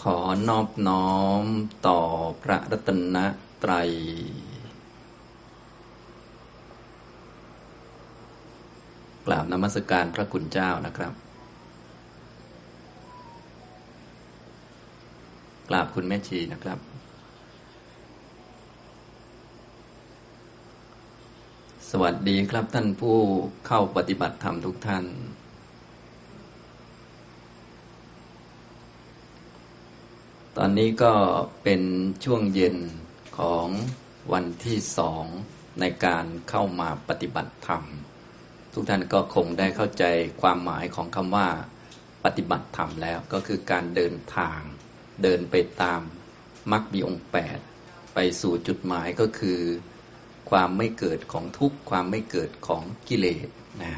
ขอนอบน้อมต่อพระรัตนตรัยกราบนมัสการพระคุณเจ้านะครับ กราบคุณแม่ชีนะครับ สวัสดีครับท่านผู้เข้าปฏิบัติธรรมทุกท่าน อนนี้ก็เป็นช่วงเย็นของวันที่สองในการเข้ามาปฏิบัติธรรม ทุกท่านก็คงได้เข้าใจความหมายของคำว่า ปฏิบัติธรรมแล้วก็คือการเดินทาง เดินไปตามมรรคมีองค์แปดไปสู่จุดหมายก็คือ ความไม่เกิดของทุกข์ความไม่เกิดของกิเลสนะ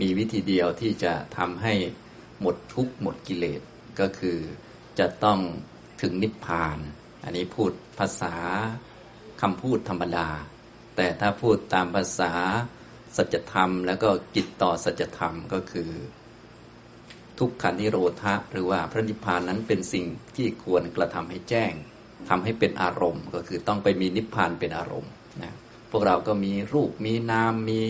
มีวิธีเดียวที่จะทำให้หมดทุกข์หมดกิเลสก็คือจะต้อง ถึงนิพพาน อันนี้พูดภาษาคำพูดธรรมดา แต่ถ้าพูดตามภาษาสัจธรรม แล้วก็กิจต่อสัจธรรมก็คือ ทุกขานิโรธะหรือว่าพระนิพพานนั้นเป็นสิ่งที่ควรกระทำให้แจ้งทำให้เป็นอารมณ์ ก็คือต้องไปมีนิพพานเป็นอารมณ์นะพวกเราก็มีรูปมีนามมี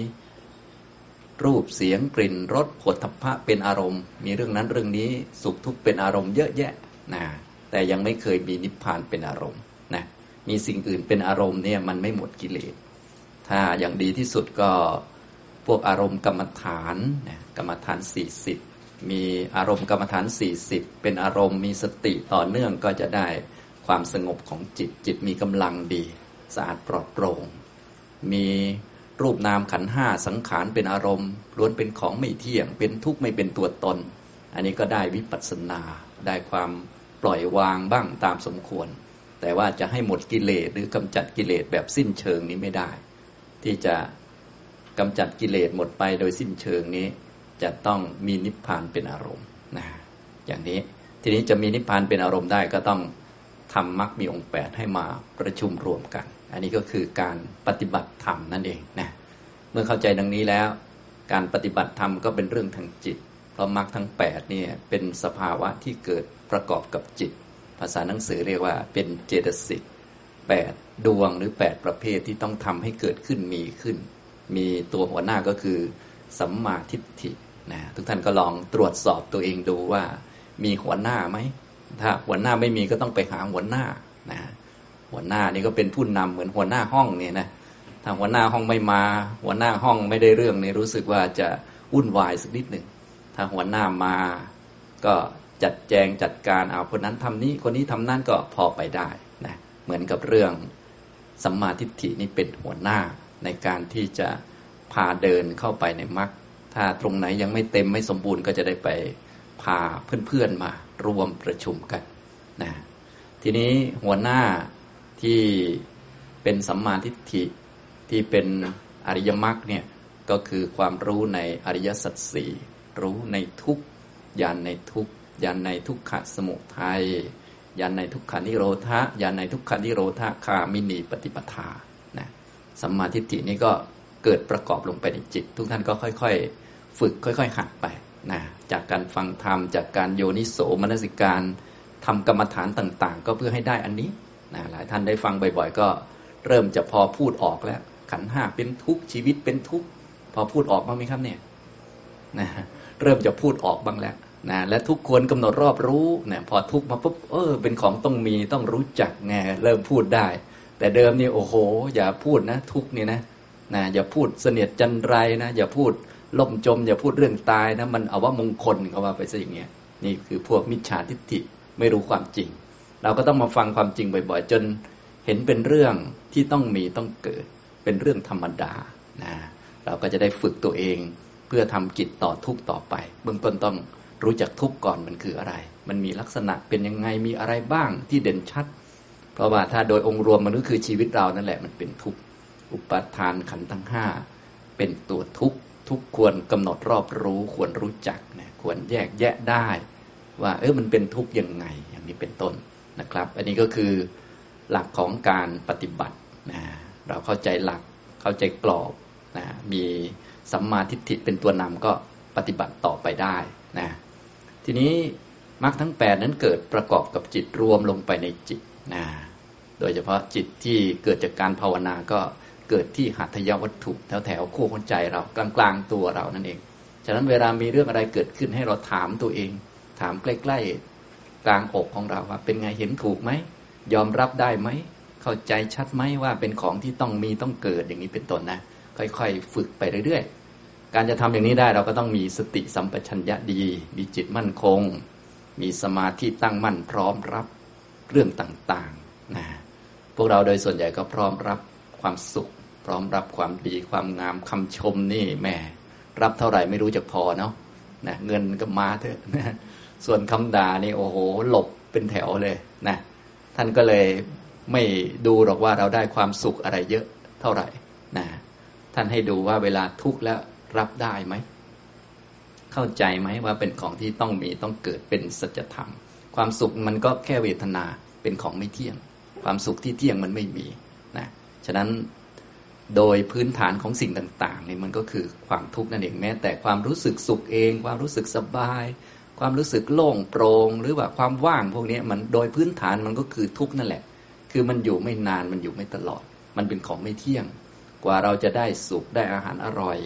รูปเสียงกลิ่นรสผลทพะเป็นอารมณ์ มีเรื่องนั้นเรื่องนี้สุขทุกข์เป็นอารมณ์เยอะแยะนะ แต่ยังไม่เคยมีนิพพานเป็นอารมณ์นะมีสิ่งอื่นเป็นอารมณ์เนี่ยมันไม่หมดกิเลส ถ้าอย่างดีที่สุดก็พวกอารมณ์กรรมฐานนะกรรมฐาน 40 มีอารมณ์กรรมฐาน 40 เป็นอารมณ์มีสติต่อเนื่องก็จะได้ความสงบของจิตจิตมีกำลังดีสะอาดปลอดโปร่งมีรูปนามขันห้าสังขารเป็นอารมณ์ล้วนเป็นของไม่เที่ยง เป็นทุกข์ไม่เป็นตัวตน อันนี้ก็ได้วิปัสสนาได้ความ ปล่อยวางบ้างตามสมควร แต่ว่าจะให้หมดกิเลสหรือกำจัดกิเลสแบบสิ้นเชิงนี้ไม่ได้ ที่จะกำจัดกิเลสหมดไปโดยสิ้นเชิงนี้ จะต้องมีนิพพานเป็นอารมณ์นะอย่างนี้ทีนี้จะมีนิพพานเป็นอารมณ์ได้ก็ต้องทำมรรคมีองค์แปดให้มาประชุมรวมกัน อันนี้ก็คือการปฏิบัติธรรมนั่นเองนะเมื่อเข้าใจดังนี้แล้ว การปฏิบัติธรรมก็เป็นเรื่องทางจิต เพราะมรรคทั้ง8เนี่ยเป็นสภาวะที่เกิด ประกอบกับจิต ภาษาหนังสือเรียกว่าเป็นเจตสิกแปดดวงหรือแปดประเภทที่ต้องทำให้เกิดขึ้นมีขึ้น มีตัวหัวหน้าก็คือ สัมมาทิฏฐินะทุกท่านก็ลองตรวจสอบตัวเองดูว่า มีหัวหน้าไหมถ้าหัวหน้าไม่มีก็ต้องไปหาหัวหน้านะหัวหน้านี่ก็เป็นผู้นำเหมือนหัวหน้าห้องเนี่ยนะถ้าหัวหน้าห้องไม่มา หัวหน้าห้องไม่ได้เรื่องนี่รู้สึกว่าจะวุ่นวายสักนิดหนึ่งถ้าหัวหน้ามาก็ จัดแจงจัดการเอาคนนั้นทำนี้คนนี้ทำนั่นก็พอไปได้นะเหมือนกับเรื่องสัมมาทิฏฐินี่เป็นหัวหน้าในการที่จะพาเดินเข้าไปในมรรคถ้าตรงไหนยังไม่เต็มไม่สมบูรณ์ก็จะได้ไปพาเพื่อนๆมารวมประชุมกันนะทีนี้หัวหน้าที่เป็นสัมมาทิฏฐิที่เป็นอริยมรรคเนี่ยก็คือความรู้ในอริยสัจสี่รู้ในทุกยานในทุก ยันในทุกขสมุทัยยันในทุกขานิโรธะยันในทุกขานิโรธาคามินีปฏิปทานะสัมมาทิฏฐินี้ก็เกิดประกอบลงไปในจิต ทุกท่านก็ค่อยๆ ฝึกค่อย ๆ หัดไปนะจากการฟังธรรมจากการโยนิโสมนสิการทำกรรมฐานต่าง ๆ ก็เพื่อให้ได้อันนี้นะหลายท่านได้ฟังบ่อยๆ ก็เริ่มจะพอพูดออกแล้ว ขันห้าเป็นทุกชีวิตเป็นทุกพอพูดออกบ้างไหมครับเนี่ยนะเริ่มจะพูดออกบ้างแล้ว นะและทุกคนกำหนดรอบรู้นะพอทุกมาปุ๊บเออเป็นของต้องมีต้องรู้จักไงเริ่มพูดได้ แต่เดิมนี่โอ้โห อย่าพูดนะ ทุกนี่นะนะอย่าพูดเสนียดจันไรนะอย่าพูดล่มจม อย่าพูดเรื่องตายนะมันเอาว่ามงคลเขาว่าไปซะอย่างเงี้ยนี่คือพวกมิจฉาทิฏฐิไม่รู้ความจริง เราก็ต้องมาฟังความจริงบ่อยๆ จนเห็นเป็นเรื่องที่ต้องมีต้องเกิด เป็นเรื่องธรรมดานะเราก็จะได้ฝึกตัวเอง เพื่อทำกิจต่อทุกต่อไป เบื้องต้นต้อง รู้จักทุกข์ก่อนมันคืออะไร มันมีลักษณะเป็นยังไงมีอะไรบ้างที่เด่นชัด เพราะว่าถ้าโดยองค์รวมมันก็คือชีวิตเรานั่นแหละมันเป็นทุกข์อุปาทานขันธ์ทั้งห้าเป็นตัวทุกข์ทุกควรกำหนดรอบรู้ควรรู้จักนะควรแยกแยะได้ ว่าเออมันเป็นทุกข์ยังไงอย่างนี้เป็นต้นนะครับ อันนี้ก็คือหลักของการปฏิบัตินะเราเข้าใจหลักเข้าใจกรอบนะมีสัมมาทิฏฐิเป็นตัวนำก็ปฏิบัติต่อไปได้นะ ทีนี้มรรคทั้งแปดนั้นเกิดประกอบกับจิตรวมลงไปในจิตนะโดยเฉพาะจิตที่เกิดจากการภาวนาก็เกิดที่หัตถยวัตถุแถวแถวคู่หัวใจเรากลางกลางตัวเรานั่นเอง ฉะนั้นเวลามีเรื่องอะไรเกิดขึ้นให้เราถามตัวเอง ถามใกล้ๆกลางอกของเราว่า เป็นไงเห็นถูกไหมยอมรับได้ไหมเข้าใจชัดไหมว่าเป็นของที่ต้องมีต้องเกิดอย่างนี้เป็นต้นนะ ค่อยๆ ฝึกไปเรื่อยๆ การจะทำอย่างนี้ได้เราก็ต้องมีสติสัมปชัญญะดี มีจิตมั่นคง มีสมาธิตั้งมั่นพร้อมรับเรื่องต่างๆนะพวกเราโดยส่วนใหญ่ก็พร้อมรับความสุข พร้อมรับความดีความงามคำชมนี่แม่รับเท่าไหร่ไม่รู้จะพอเนาะนะเงินก็มาเถอะนะส่วนคำด่านี่โอ้โหหลบเป็นแถวเลยนะท่านก็เลยไม่ดูหรอกว่าเราได้ความสุขอะไรเยอะเท่าไหร่นะท่านให้ดูว่าเวลาทุกข์แล้ว รับได้ไหม เข้าใจไหมว่าเป็นของที่ต้องมีต้องเกิดเป็นสัจธรรม ความสุขมันก็แค่เวทนาเป็นของไม่เที่ยง ความสุขที่เที่ยงมันไม่มีนะฉะนั้นโดยพื้นฐานของสิ่งต่างๆนี่มันก็คือความทุกข์นั่นเองแม้แต่ความรู้สึกสุขเอง ความรู้สึกสบาย ความรู้สึกโล่งโปร่งหรือว่าความว่างพวกนี้มันโดยพื้นฐานมันก็คือทุกข์นั่นแหละ คือมันอยู่ไม่นานมันอยู่ไม่ตลอด มันเป็นของไม่เที่ยง กว่าเราจะได้สุขได้อาหารอร่อย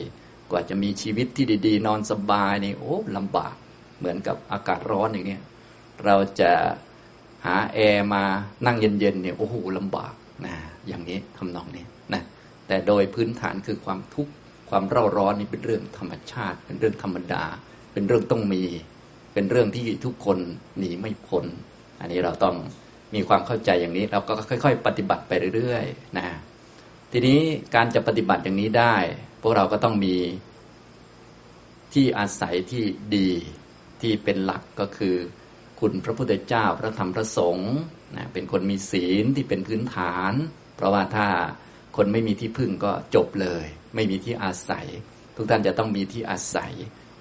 กว่าจะมีชีวิตที่ดี ๆ นอนสบายนี่โอ้ลำบากเหมือนกับอากาศร้อนอย่างนี้ยเราจะหาแอร์มานั่งเย็นๆเนี่ยโอ้โหลำบากนะอย่างนี้ทำนองนี้นะแต่โดยพื้นฐานคือความทุกข์ความเร่าร้อนนี่เป็นเรื่องธรรมชาติ เป็นเรื่องธรรมดา เป็นเรื่องต้องมี เป็นเรื่องที่ทุกคนหนีไม่พ้นอันนี้เราต้องมีความเข้าใจอย่างนี้เราก็ค่อย ๆ ปฏิบัติไปเรื่อยๆนะ ทีนี้การจะปฏิบัติอย่างนี้ได้ พวกเราก็ต้องมีที่อาศัยที่ดีที่เป็นหลักก็คือ คุณพระพุทธเจ้าพระธรรมพระสงฆ์นะเป็นคนมีศีลที่เป็นพื้นฐาน เพราะว่าถ้าคนไม่มีที่พึ่งก็จบเลย ไม่มีที่อาศัย ทุกท่านจะต้องมีที่อาศัย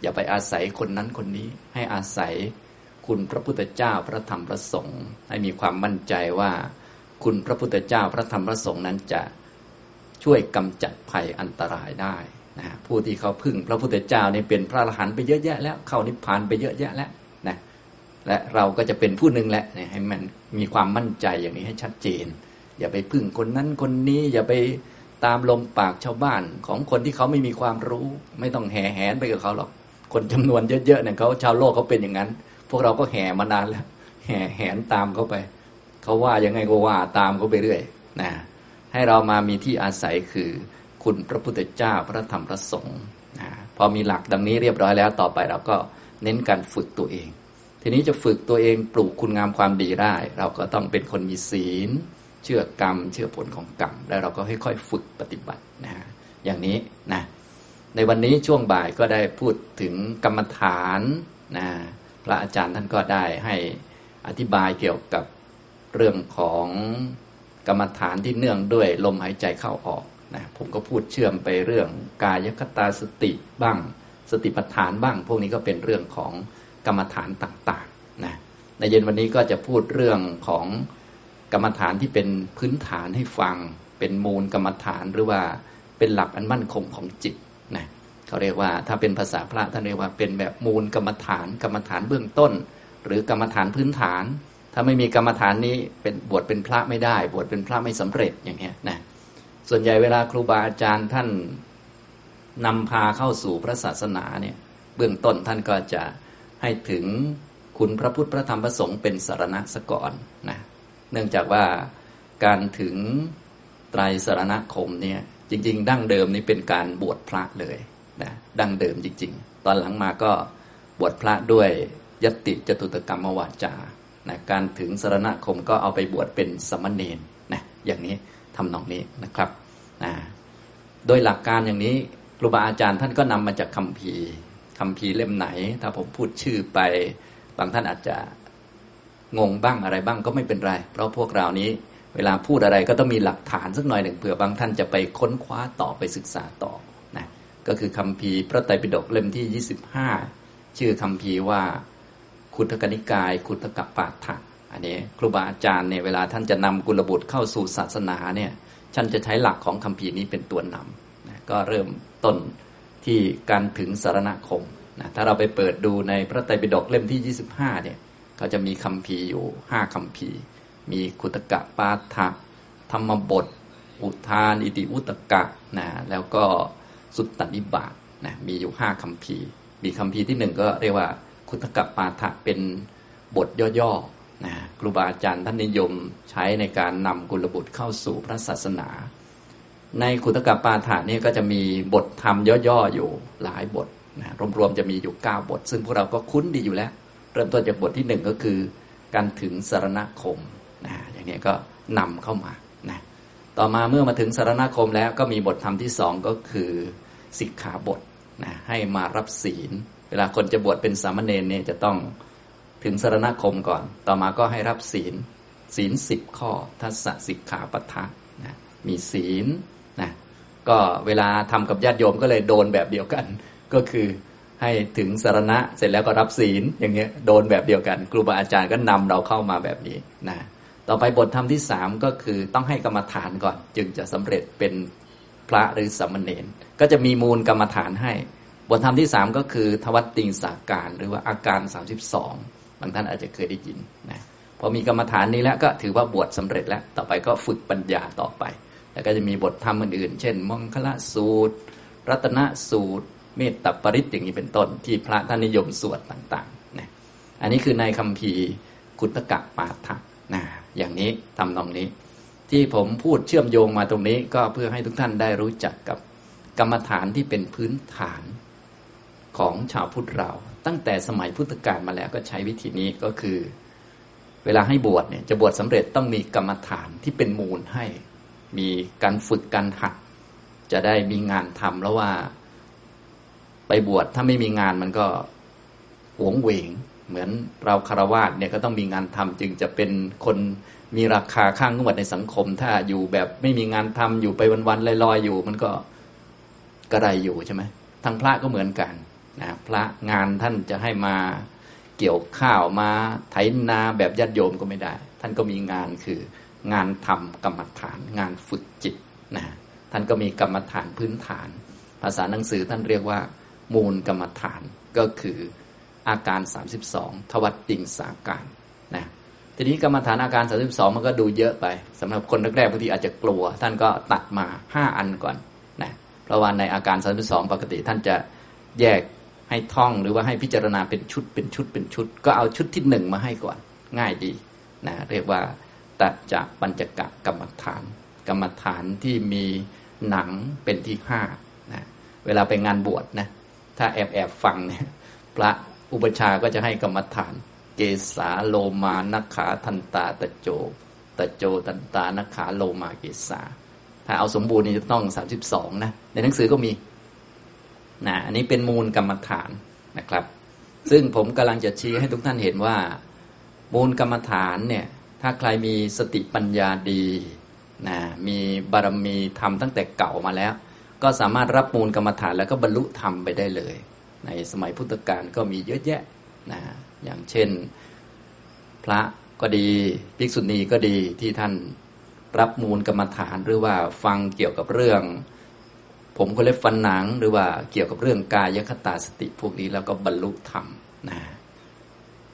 อย่าไปอาศัยคนนั้นคนนี้ให้อาศัย คุณพระพุทธเจ้าพระธรรมพระสงฆ์ให้มีความมั่นใจว่า คุณพระพุทธเจ้าพระธรรมพระสงฆ์นั้นจะ ช่วยกำจัดภัยอันตรายได้นะผู้ที่เขาพึ่งพระพุทธเจ้านี่เป็นพระอรหันต์ไปเยอะแยะแล้วเข้านิพพานไปเยอะแยะแล้วนะและเราก็จะเป็นผู้หนึ่งแหละให้มันมีความมั่นใจอย่างนี้ให้ชัดเจน อย่าไปพึ่งคนนั้นคนนี้อย่าไปตามลมปากชาวบ้านของคนที่เขาไม่มีความรู้ ไม่ต้องแห่แหนไปกับเขาหรอกคนจำนวนเยอะๆเนี่ยเขาชาวโลกเขาเป็นอย่างนั้น พวกเราก็แห่มานานแล้ว แห่แหนตามเขาไป เขาว่ายังไงก็ว่าตามเขาไปเรื่อยนะ ให้เรามามีที่อาศัยคือ คุณพระพุทธเจ้าพระธรรมพระสงฆ์นะพอมีหลักดังนี้เรียบร้อยแล้วต่อไปเราก็เน้นการฝึกตัวเอง ทีนี้จะฝึกตัวเองปลูกคุณงามความดีได้ เราก็ต้องเป็นคนมีศีล เชื่อกรรม เชื่อผลของกรรม แล้วเราก็ค่อยๆฝึกปฏิบัตินะอย่างนี้นะในวันนี้ช่วงบ่ายก็ได้พูดถึงกรรมฐานนะพระอาจารย์ท่านก็ได้ให้อธิบายเกี่ยวกับเรื่องของ กรรมฐานที่เนื่องด้วยลมหายใจเข้าออกนะผมก็พูดเชื่อมไปเรื่องกายคตาสติบ้าง สติปัฏฐานบ้าง พวกนี้ก็เป็นเรื่องของกรรมฐานต่างๆนะในเย็นวันนี้ก็จะพูดเรื่องของกรรมฐานที่เป็นพื้นฐานให้ฟัง เป็นมูลกรรมฐานหรือว่าเป็นหลักอันมั่นคงของจิตนะเขาเรียกว่าถ้าเป็นภาษาพระท่านเรียกว่าเป็นแบบมูลกรรมฐาน กรรมฐานเบื้องต้น หรือกรรมฐานพื้นฐาน ถ้าไม่มีกรรมฐานนี้เป็นบวชเป็นพระไม่ได้ บวชเป็นพระไม่สำเร็จอย่างเงี้ยนะส่วนใหญ่เวลาครูบาอาจารย์ท่านนำพาเข้าสู่พระศาสนาเนี่ยเบื้องต้นท่านก็จะให้ถึงคุณพระพุทธพระธรรมพระสงฆ์เป็นสารณะสก่อนนะเนื่องจากว่าการถึงไตรสารณคมเนี่ยจริง ๆ ดั้งเดิมนี้เป็นการบวชพระเลยนะดั้งเดิมจริง ๆ ตอนหลังมาก็บวชพระด้วยยติจตุตกรรมวาจา นะการถึงสรณคมก็เอาไปบวชเป็นสมณเณรนะอย่างนี้ทำนองนี้นะครับนะโดยหลักการอย่างนี้ครูบาอาจารย์ท่านก็นำมาจากคำพีคำพีเล่มไหน ถ้าผมพูดชื่อไป บางท่านอาจจะงงบ้างอะไรบ้างก็ไม่เป็นไร เพราะพวกเรานี้ เวลาพูดอะไรก็ต้องมีหลักฐานสักหน่อยหนึ่งเผื่อบางท่านจะไปค้นคว้าต่อไปศึกษาต่อนะก็คือคำพีพระไตรปิฎกเล่มที่ 25 ชื่อคำพีว่า คุถกนิกาย คุถกปาฐะอันนี้ครูบาอาจารย์เนี่ยเวลาท่านจะนำกุลบุตรเข้าสู่ศาสนาเนี่ยท่านจะใช้หลักของคำพีนี้เป็นตัวนำนะก็เริ่มต้นที่การถึงสารณคมนะถ้าเราไปเปิดดูในพระไตรปิฎกเล่มที่ 25เนี่ยเขาจะมีคำพีอยู่ห้าคำพีมีคุตกะปาฐะธรรมบท อุทาน อิติอุตกะนะแล้วก็สุตตนิบาตนะมีอยู่ห้าคำพีมีคำพีที่หนึ่งก็เรียกว่า คุตกะปาฐะเป็นบทย่อๆนะครูบาอาจารย์ท่านนิยมใช้ในการนำกุลบุตรเข้าสู่พระศาสนา ในคุตกะปาฐะนี่ก็จะมีบทธรรมย่อๆอยู่หลายบทนะรวมๆจะมีอยู่ 9 บท ซึ่งพวกเราก็คุ้นดีอยู่แล้ว เริ่มต้นจากบทที่หนึ่งก็คือ การถึงสารณคมนะอย่างนี้ก็นำเข้ามานะต่อมาเมื่อมาถึงสารณคมแล้วก็มีบทธรรมที่สองก็คือสิกขาบทนะให้มารับศีล วลาคนจะบวชเป็นสามเณรเนี่ยจะต้องถึงสารณคมก่อน ต่อมาก็ให้รับศีล ศีลสิบข้อ ทัศสิกขาปัทะนะมีศีลนะก็เวลาทำกับญาติโยมก็เลยโดนแบบเดียวกัน ก็คือให้ถึงสารณะเสร็จแล้วก็รับศีลอย่างเงี้ยโดนแบบเดียวกัน ครูบาอาจารย์ก็นำเราเข้ามาแบบนี้นะต่อไปบทธรรมที่สามก็คือต้องให้กรรมฐานก่อน จึงจะสำเร็จเป็นพระหรือสมณเณรก็จะมีมูลกรรมฐานให้ บทธรรมที่สามก็คือ ทวัตติงสาการ หรือว่าอาการ 32 บางท่านอาจจะเคยได้ยินนะพอมีกรรมฐานนี้แล้วก็ถือว่าบวชสำเร็จแล้ว ต่อไปก็ฝึกปัญญาต่อไป แล้วก็จะมีบทธรรมอื่นๆ เช่น มังคละสูตร รัตนสูตร เมตตาปริตอย่างนี้เป็นต้น ที่พระท่านนิยมสวดต่างๆนะอันนี้คือในคำพีกุตกะปาฐะนะอย่างนี้ทำตรงนี้ ที่ผมพูดเชื่อมโยงมาตรงนี้ ก็เพื่อให้ทุกท่านได้รู้จักกับกรรมฐานที่เป็นพื้นฐาน ของชาวพุทธเรา ตั้งแต่สมัยพุทธกาลมาแล้วก็ใช้วิธีนี้ก็คือ เวลาให้บวชเนี่ยจะบวชสำเร็จต้องมีกรรมฐานที่เป็นมูลให้ มีการฝึกการหัด จะได้มีงานทำแล้วว่า ไปบวชถ้าไม่มีงานมันก็หวงเหวง เหมือนเราคารวาสเนี่ยก็ต้องมีงานทำจึงจะเป็นคนมีราคาข้างงวดในสังคม ถ้าอยู่แบบไม่มีงานทำอยู่ไปวันๆลอยๆอยู่ มันก็กระไรอยู่ใช่ไหมทางพระก็เหมือนกัน นะพระงานท่านจะให้มาเกี่ยวข้าวมาไถนาแบบญาติโยมก็ไม่ได้ ท่านก็มีงานคืองานทำกรรมฐาน งานฝึกจิตนะท่านก็มีกรรมฐานพื้นฐาน ภาษาหนังสือท่านเรียกว่า มูลกรรมฐานก็คืออาการ 32 ทวัตติงสาการนะทีนี้กรรมฐานอาการ 32 มันก็ดูเยอะไปสำหรับคนแรกๆบางทีอาจจะกลัว ท่านก็ตัดมา 5 อันก่อนนะเพราะว่าในอาการ 32 ปกติท่านจะแยก ให้ท่องหรือว่าให้พิจารณาเป็นชุดเป็นชุดเป็นชุด ก็เอาชุดที่หนึ่งมาให้ก่อน ง่ายดีนะเรียกว่าตัดจากปัญจกะกรรมฐาน กรรมฐานที่มีหนังเป็นที่ห้านะเวลาไปงานบวชนะถ้าแอบแอบฟังเนี่ยพระอุปชาก็จะให้กรรมฐาน เกสาโลมานักขาทันตาตะโจตะโจตันตานักขาโลมาเกสาถ้าเอาสมบูรณ์นี่จะต้องสามสิบสองนะในหนังสือก็มี นะอันนี้เป็นมูลกรรมฐานนะครับ ซึ่งผมกำลังจะชี้ให้ทุกท่านเห็นว่า มูลกรรมฐานเนี่ยถ้าใครมีสติปัญญาดีนะมีบารมีธรรมตั้งแต่เก่ามาแล้ว ก็สามารถรับมูลกรรมฐานแล้วก็บรรลุธรรมไปได้เลย ในสมัยพุทธกาลก็มีเยอะแยะนะอย่างเช่นพระก็ดีภิกษุณีก็ดีที่ท่านรับมูลกรรมฐานหรือว่าฟังเกี่ยวกับเรื่อง ผมก็เล็บฟันหนังหรือว่าเกี่ยวกับเรื่องกายคตาสติพวกนี้แล้วก็บรรลุธรรมนะ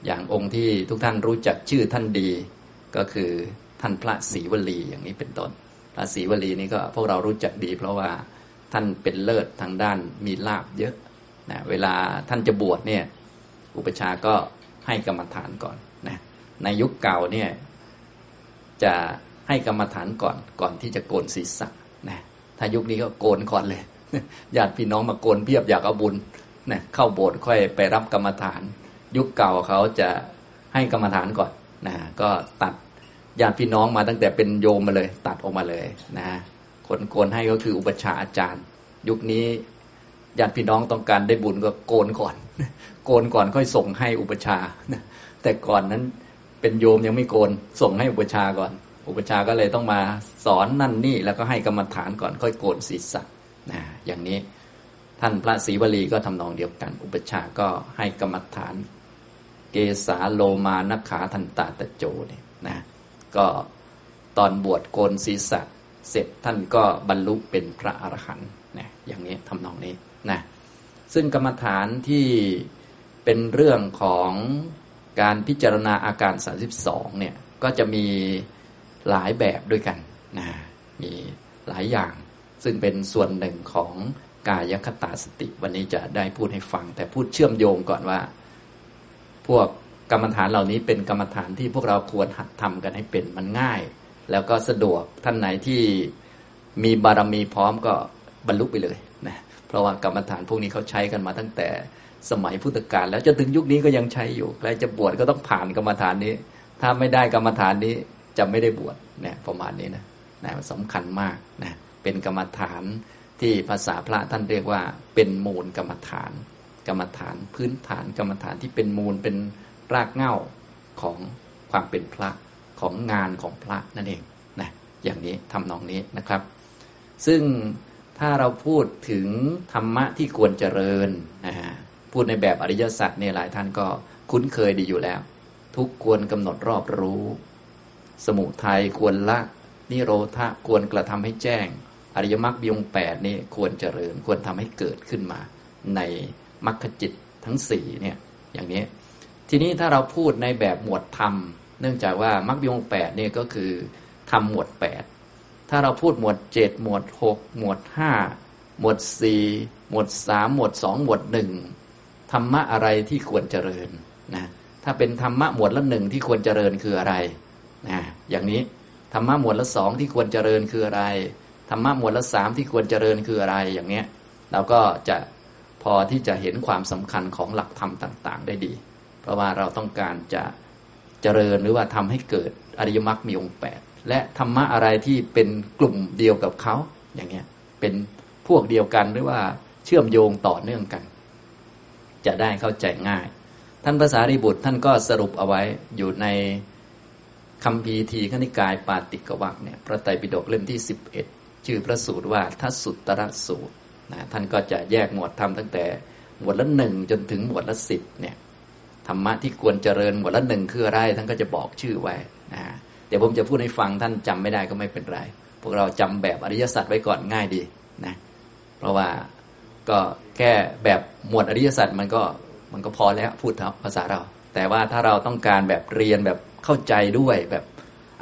อย่างองค์ที่ทุกท่านรู้จักชื่อท่านดี ก็คือท่านพระศรีวลีอย่างนี้เป็นต้น พระศรีวลีนี่ก็พวกเรารู้จักดี เพราะว่าท่านเป็นเลิศทางด้านมีลาบเยอะนะเวลาท่านจะบวชเนี่ยอุปชาก็ให้กรรมฐานก่อนนะในยุคเก่าเนี่ยจะให้กรรมฐานก่อนก่อนที่จะโกนศีรษะนะ ถ้ายุคนี้ก็โกนก่อนเลยญาติพี่น้องมาโกนเพียบอยากเอาบุญนะเข้าโบสถ์ค่อยไปรับกรรมฐาน ยุคเก่าเขาจะให้กรรมฐานก่อนนะก็ตัดญาติพี่น้องมาตั้งแต่เป็นโยมมาเลย ตัดออกมาเลยนะคนโกนให้ก็คืออุปชาอาจารย์ ยุคนี้ญาติพี่น้องต้องการได้บุญก็โกนก่อน โกนก่อนค่อยส่งให้อุปชาแต่ก่อนนั้นเป็นโยมยังไม่โกนส่งให้อุปชาก่อน อุปชาก็เลยต้องมาสอนนั่นนี่แล้วก็ให้กรรมฐานก่อนค่อยโกนศีรษะนะอย่างนี้ท่านพระศรีวลีก็ทำนองเดียวกัน อุปชาก็ให้กรรมฐาน เกสาโลมานักขาทันตาตะโจเนี่ยนะก็ตอนบวชโกนศีรษะเสร็จท่านก็บรรลุเป็นพระอรหันต์นะอย่างนี้ทำนองนี้นะซึ่งกรรมฐานที่เป็นเรื่องของการพิจารณาอาการ 32เนี่ยก็จะมี หลายแบบด้วยกันนะมีหลายอย่าง ซึ่งเป็นส่วนหนึ่งของกายคตาสติ วันนี้จะได้พูดให้ฟัง แต่พูดเชื่อมโยงก่อนว่า พวกกรรมฐานเหล่านี้เป็นกรรมฐานที่พวกเราควรหัดทำกันให้เป็นมันง่าย แล้วก็สะดวกท่านไหนที่มีบารมีพร้อมก็บรรลุไปเลยนะเพราะว่ากรรมฐานพวกนี้เขาใช้กันมาตั้งแต่สมัยพุทธกาลแล้วจนถึงยุคนี้ก็ยังใช้อยู่ใครจะบวชก็ต้องผ่านกรรมฐานนี้ ถ้าไม่ได้กรรมฐานนี้ จะไม่ได้บวชเนี่ยประมาณนี้นะนะสำคัญมากนะเป็นกรรมฐานที่ภาษาพระท่านเรียกว่าเป็นมูลกรรมฐาน กรรมฐานพื้นฐานกรรมฐานที่เป็นมูลเป็นรากเหง้าของความเป็นพระของงานของพระนั่นเองนะอย่างนี้ทำนองนี้นะครับ ซึ่งถ้าเราพูดถึงธรรมะที่ควรเจริญนะฮะพูดในแบบอริยสัจเนี่ยหลายท่านก็คุ้นเคยดีอยู่แล้ว ทุกควรกำหนดรอบรู้ สมุทัยควรละ นิโรธะควรกระทำให้แจ้ง อริยมรรคยงแปดนี่ควรเจริญควรทำให้เกิดขึ้นมา ในมรรคจิตทั้งสี่เนี่ยอย่างนี้ ทีนี้ถ้าเราพูดในแบบหมวดธรรม เนื่องจากว่ามรรคยงแปดนี่ก็คือธรรมหมวดแปดถ้าเราพูดหมวดเจ็ดหมวดหกหมวดห้าหมวดสี่หมวดสามหมวดสองหมวดหนึ่งธรรมะอะไรที่ควรเจริญนะถ้าเป็นธรรมะหมวดละหนึ่งที่ควรเจริญคืออะไร นะอย่างนี้ธรรมะหมวดละสองที่ควรเจริญคืออะไรธรรมะหมวดละสามที่ควรเจริญคืออะไรอย่างเนี้ยเราก็จะพอที่จะเห็นความสำคัญของหลักธรรมต่าง ๆ ได้ดี เพราะว่าเราต้องการจะเจริญหรือว่าทำให้เกิดอริยมรรคมีองค์แปดและธรรมะอะไรที่เป็นกลุ่มเดียวกับเขาอย่างเงี้ยเป็นพวกเดียวกันหรือว่าเชื่อมโยงต่อเนื่องกัน จะได้เข้าใจง่าย ท่านภาษาริบุตรท่านก็สรุปเอาไว้อยู่ใน คำพีทีขณิกายปาติกวักเนี่ยพระไตรปิฎกเล่มที่ 11 ชื่อพระสูตรว่าทัศสุตรสูตรนะท่านก็จะแยกหมวดธรรมตั้งแต่หมวดละหนึ่งจนถึงหมวดละสิบเนี่ยธรรมะที่ควรเจริญหมวดละหนึ่งคืออะไรท่านก็จะบอกชื่อไว้นะเดี๋ยวผมจะพูดให้ฟังท่านจำไม่ได้ก็ไม่เป็นไร พวกเราจำแบบอริยสัจไว้ก่อนง่ายดีนะเพราะว่าก็แค่แบบหมวดอริยสัจมันก็มันก็พอแล้วพูดภาษาเรา แต่ว่าถ้าเราต้องการแบบเรียนแบบ เข้าใจด้วยแบบ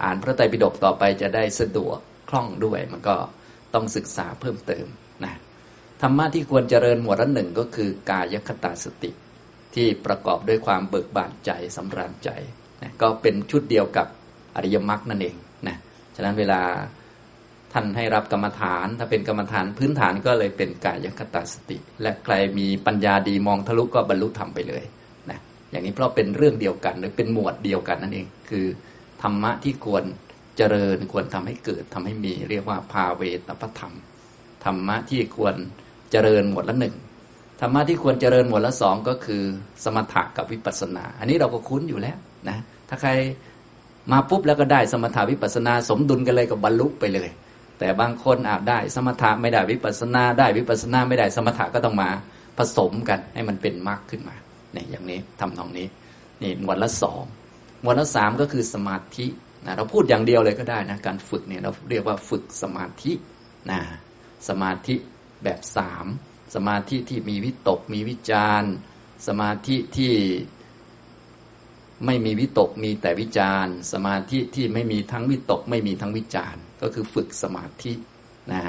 อ่านพระไตรปิฎกต่อไปจะได้สะดวกคล่องด้วย มันก็ต้องศึกษาเพิ่มเติมนะธรรมะที่ควรเจริญหมวดละหนึ่งก็คือกายคตาสติ ที่ประกอบด้วยความเบิกบานใจสำราญใจนะก็เป็นชุดเดียวกับอริยมรรคนั่นเองนะฉะนั้นเวลาท่านให้รับกรรมฐาน ถ้าเป็นกรรมฐานพื้นฐานก็เลยเป็นกายคตาสติ และใครมีปัญญาดีมองทะลุก็บรรลุธรรมไปเลย อย่างนี้เพราะเป็นเรื่องเดียวกัน หรือเป็นหมวดเดียวกันนั่นเอง คือธรรมะที่ควรเจริญควรทำให้เกิดทำให้มีเรียกว่าภาเวตปธรรมธรรมะที่ควรเจริญหมวดละหนึ่งธรรมะที่ควรเจริญหมวดละสองก็คือ สมถะกับวิปัสสนา อันนี้เราก็คุ้นอยู่แล้วนะถ้าใครมาปุ๊บแล้วก็ได้สมถาวิปัสนา สมดุลกันเลยกับบรรลุไปเลย แต่บางคนอาจได้สมถะไม่ได้วิปัสนา ได้วิปัสนาไม่ได้สมถะก็ต้องมาผสมกันให้มันเป็นมากขึ้นมา เนี่ยอย่างนี้ทำตรงนี้นี่หมวดละสองหมวดละสามก็คือสมาธินะเราพูดอย่างเดียวเลยก็ได้นะการฝึกเนี่ยเราเรียกว่าฝึกสมาธินะสมาธิแบบสามสมาธิที่มีวิตกมีวิจารสมาธิที่ไม่มีวิตกมีแต่วิจารสมาธิที่ไม่มีทั้งวิตก ไม่มีทั้งวิจารก็คือฝึกสมาธินะ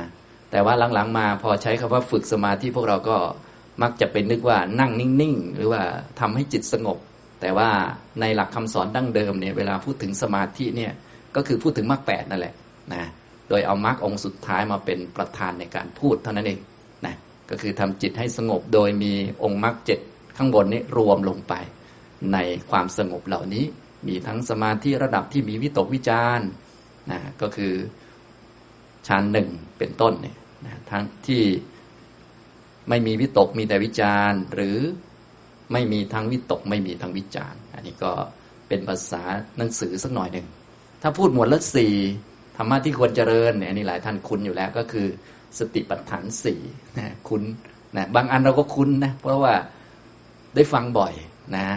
แต่ว่าหลังๆมาพอใช้คำว่าฝึกสมาธิพวกเราก็ มักจะไปนึกว่านั่งนิ่งๆ หรือว่าทำให้จิตสงบ แต่ว่าในหลักคำสอนดั้งเดิมเนี่ยเวลาพูดถึงสมาธิเนี่ยก็คือพูดถึงมรรคแปดนั่นแหละนะโดยเอามรรคองค์สุดท้ายมาเป็นประธานในการพูดเท่านั้นเองนะก็คือทำจิตให้สงบโดยมีองค์มรรคเจ็ดข้างบนนี้รวมลงไป ในความสงบเหล่านี้ มีทั้งสมาธิระดับที่มีวิตกวิจารนะก็คือชั้นหนึ่งเป็นต้นเนี่ยนะทั้งที่ ไม่มีวิตกมีแต่วิจารหรือไม่มีทั้งวิตกไม่มีทั้งวิจารอันนี้ก็เป็นภาษาหนังสือสักหน่อยหนึ่งถ้าพูดหมวดละสี่ธรรมะที่ควรเจริญเนี่ยนี่หลายท่านคุ้นอยู่แล้วก็คือ สติปัฏฐานสี่นะคุ้นนะบางอันเราก็คุ้นนะเพราะว่าได้ฟังบ่อยนะ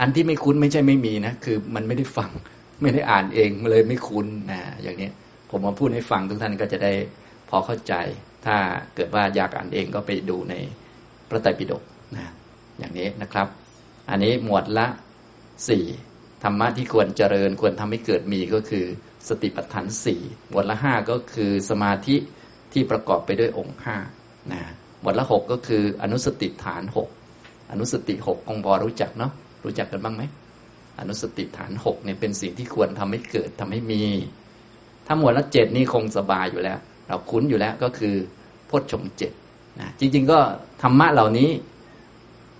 อันที่ไม่คุ้นไม่ใช่ไม่มีนะคือมันไม่ได้ฟังไม่ได้อ่านเองเลยไม่คุ้นนะอย่างนี้ผมมาพูดให้ฟังทุกท่านก็จะได้พอเข้าใจ ถ้าเกิดว่าอยากอ่านเองก็ไปดูในพระไตรปิฎกนะอย่างนี้นะครับ อันนี้หมวดละสี่ธรรมะที่ควรเจริญควรทำให้เกิดมีก็คือสติปัฏฐานสี่หมวดละห้าก็คือสมาธิที่ประกอบไปด้วยองค์ห้านะหมวดละหกก็คืออนุสติฐานหกอนุสติหกคงพอรู้จักเนาะรู้จักกันบ้างไหมอนุสติฐานหกเนี่ยเป็นสิ่งที่ควรทำให้เกิดทำให้มี ถ้าหมวดละเจ็ดนี่คงสบายอยู่แล้ว เราคุ้นอยู่แล้วก็คือพจชงเจ็ดนะจริง ๆ ก็ธรรมะเหล่านี้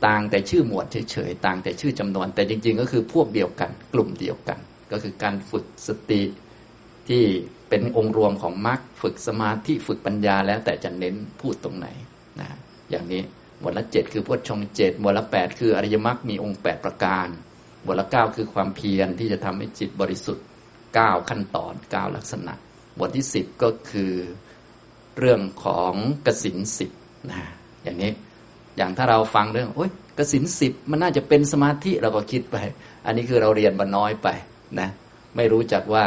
ต่างแต่ชื่อหมวดเฉยๆต่างแต่ชื่อจำนวน แต่จริง ๆ ก็คือพวกเดียวกัน กลุ่มเดียวกัน ก็คือการฝึกสติที่เป็นองค์รวมของมรรคฝึกสมาธิฝึกปัญญาแล้วแต่จะเน้นพูดตรงไหนนะอย่างนี้หมวดละเจ็ดคือพวดชงเจ็ดหมวดละแปดคืออริยมรรคมีองค์แปดประการหมวดละเก้าคือความเพียรที่จะทำให้จิตบริสุทธิ์เก้าขั้นตอนเก้าลักษณะ บทที่สิบก็คือเรื่องของกสินสิบนะอย่างนี้อย่างถ้าเราฟังเรื่องโอ้ยกสินสิบมันน่าจะเป็นสมาธิเราก็คิดไป อันนี้คือเราเรียนมาน้อยไปนะไม่รู้จักว่า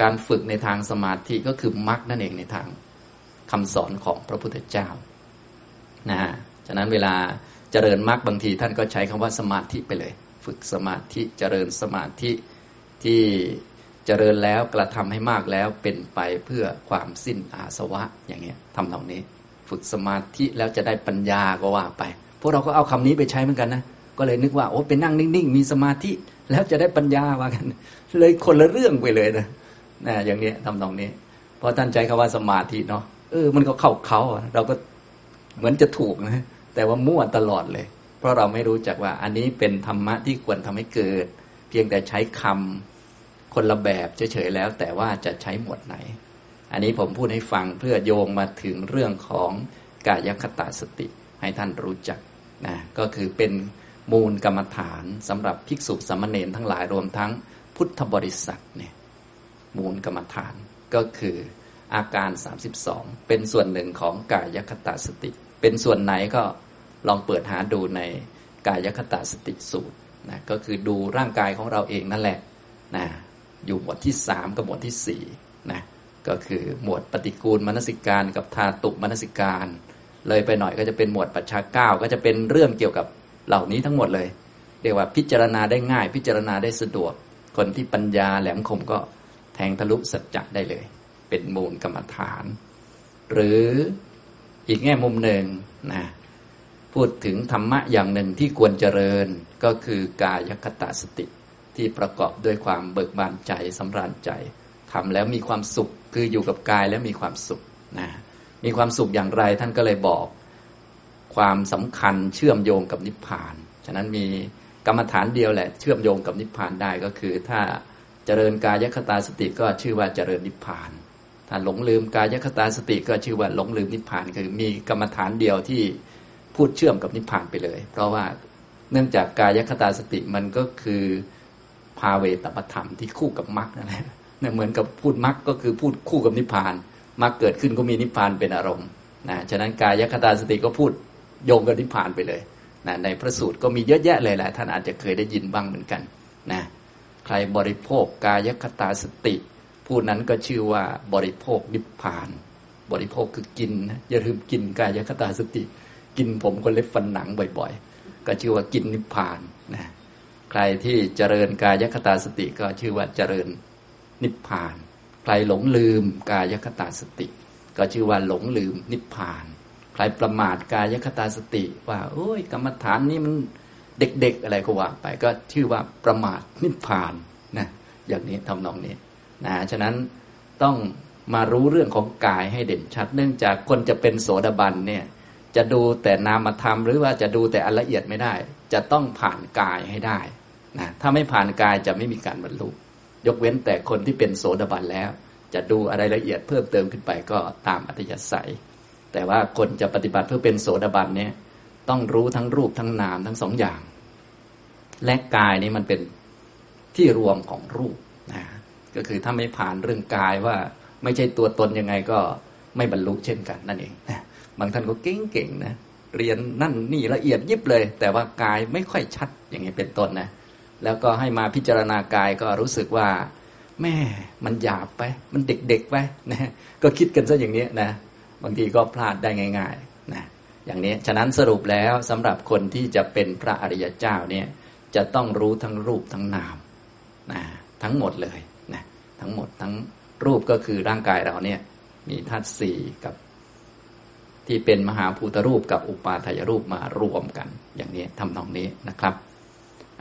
การฝึกในทางสมาธิก็คือมรรคนั่นเองในทางคำสอนของพระพุทธเจ้านะฉะนั้นเวลาเจริญมรรคบางทีท่านก็ใช้คำว่าสมาธิไปเลย ฝึกสมาธิเจริญสมาธิที่ เจริญแล้วกระทำให้มากแล้วเป็นไปเพื่อความสิ้นอาสวะอย่างเงี้ยทำตรงนี้ ฝึกสมาธิแล้วจะได้ปัญญาก็ว่าไป พวกเราก็เอาคำนี้ไปใช้เหมือนกันนะก็เลยนึกว่าโอ้เป็นนั่งนิ่งๆ มีสมาธิแล้วจะได้ปัญญาว่ากัน เลยคนละเรื่องไปเลยนะนะอย่างเนี้ยทำตรงนี้พอท่านใจคำว่าสมาธิเนาะเออมันก็เข้าเขาเราก็เหมือนจะถูกนะแต่ว่ามั่วตลอดเลย เพราะเราไม่รู้จักว่าอันนี้เป็นธรรมะที่ควรทำให้เกิด เพียงแต่ใช้คำ คนละแบบเฉยๆแล้ว แต่ว่าจะใช้หมวดไหน อันนี้ผมพูดให้ฟังเพื่อโยงมาถึงเรื่องของกายคตาสติให้ท่านรู้จักนะก็คือเป็นมูลกรรมฐานสำหรับภิกษุสามเณรทั้งหลายรวมทั้งพุทธบริษัทเนี่ยมูลกรรมฐานก็คืออาการ 32 เป็นส่วนหนึ่งของกายคตาสติ เป็นส่วนไหนก็ลองเปิดหาดูในกายคตาสติสูตรนะก็คือดูร่างกายของเราเองนั่นแหละนะ อยู่หมวดที่สามกับหมวดที่สี่นะก็คือหมวดปฏิกูลมนสิการกับธาตุมนสิการ เลยไปหน่อยก็จะเป็นหมวดปัจฉาเก้าก็จะเป็นเรื่องเกี่ยวกับเหล่านี้ทั้งหมดเลย เรียกว่าพิจารณาได้ง่าย พิจารณาได้สะดวก คนที่ปัญญาแหลมคมก็แทงทะลุสัจจะได้เลย เป็นมูลกรรมฐาน หรืออีกแง่มุมหนึ่งนะพูดถึงธรรมะอย่างหนึ่งที่ควรเจริญก็คือกายคตาสติ ที่ประกอบด้วยความเบิกบานใจสำราญใจทำแล้วมีความสุขคืออยู่กับกายแล้วมีความสุขนะมีความสุขอย่างไรท่านก็เลยบอก ความสำคัญเชื่อมโยงกับนิพพาน ฉะนั้นมีกรรมฐานเดียวแหละ เชื่อมโยงกับนิพพานได้ก็คือ ถ้าเจริญกายคตาสติก็ชื่อว่าเจริญนิพพาน ถ้าหลงลืมกายคตาสติก็ชื่อว่าหลงลืมนิพพาน คือมีกรรมฐานเดียวที่พูดเชื่อมกับนิพพานไปเลย เพราะว่าเนื่องจากกายคตาสติมันก็คือ ภาเวตปธรรมที่คู่กับมรรคนั่นแหละเหมือนกับพูดมรรคก็คือพูดคู่กับนิพพานมรรคเกิดขึ้นก็มีนิพพานเป็นอารมณ์นะฉะนั้นกายคตาสติก็พูดโยงกับนิพพานไปเลยนะในพระสูตรก็มีเยอะแยะเลยแหละท่านอาจจะเคยได้ยินบ้างเหมือนกันนะใครบริโภคกายคตาสติ ผู้นั้นก็ชื่อว่าบริโภคนิพพาน บริโภคคือกินนะอย่าลืมกินกายคตาสติ กินผมคนเล็บฟันหนังบ่อยๆ ก็ชื่อว่ากินนิพพานนะ ใครที่เจริญกายคตาสติก็ชื่อว่าเจริญนิพพาน ใครหลงลืมกายคตาสติ ก็ชื่อว่าหลงลืมนิพพาน ใครประมาทกายคตาสติ ว่าโอ้ยกรรมฐานนี้มันเด็กๆอะไรก็ว่าไป ก็ชื่อว่าประมาทนิพพานนะอย่างนี้ทำนองนี้นะฉะนั้นต้องมารู้เรื่องของกายให้เด่นชัด เนื่องจากคนจะเป็นโสดาบันเนี่ยจะดูแต่นามธรรมหรือว่าจะดูแต่อละเอียดไม่ได้ จะต้องผ่านกายให้ได้ นะถ้าไม่ผ่านกายจะไม่มีการบรรลุ ยกเว้นแต่คนที่เป็นโสดาบันแล้ว จะดูอะไรละเอียดเพิ่มเติมขึ้นไปก็ตามอัธยาศัย แต่ว่าคนจะปฏิบัติเพื่อเป็นโสดาบันเนี่ยต้องรู้ทั้งรูปทั้งนามทั้งสองอย่าง และกายนี้มันเป็นที่รวมของรูปนะก็คือถ้าไม่ผ่านเรื่องกายว่าไม่ใช่ตัวตนยังไงก็ไม่บรรลุเช่นกันนั่นเองนะบางท่านก็เก่งๆนะเรียนนั่นนี่ละเอียดยิบเลย แต่ว่ากายไม่ค่อยชัดอย่างนี้เป็นต้นนะ แล้วก็ให้มาพิจารณากายก็รู้สึกว่า แม่มันหยาบไป มันเด็กๆไปนะก็คิดกันซะอย่างนี้นะ บางทีก็พลาดได้ง่ายๆนะอย่างนี้ฉะนั้นสรุปแล้วสำหรับคนที่จะเป็นพระอริยเจ้าเนี่ยจะต้องรู้ทั้งรูปทั้งนามนะทั้งหมดเลยนะทั้งหมดทั้งรูปก็คือร่างกายเราเนี่ยมีธาตุสี่กับที่เป็นมหาภูตรูปกับอุปาทายรูปมารวมกัน อย่างนี้ทำนองนี้นะครับ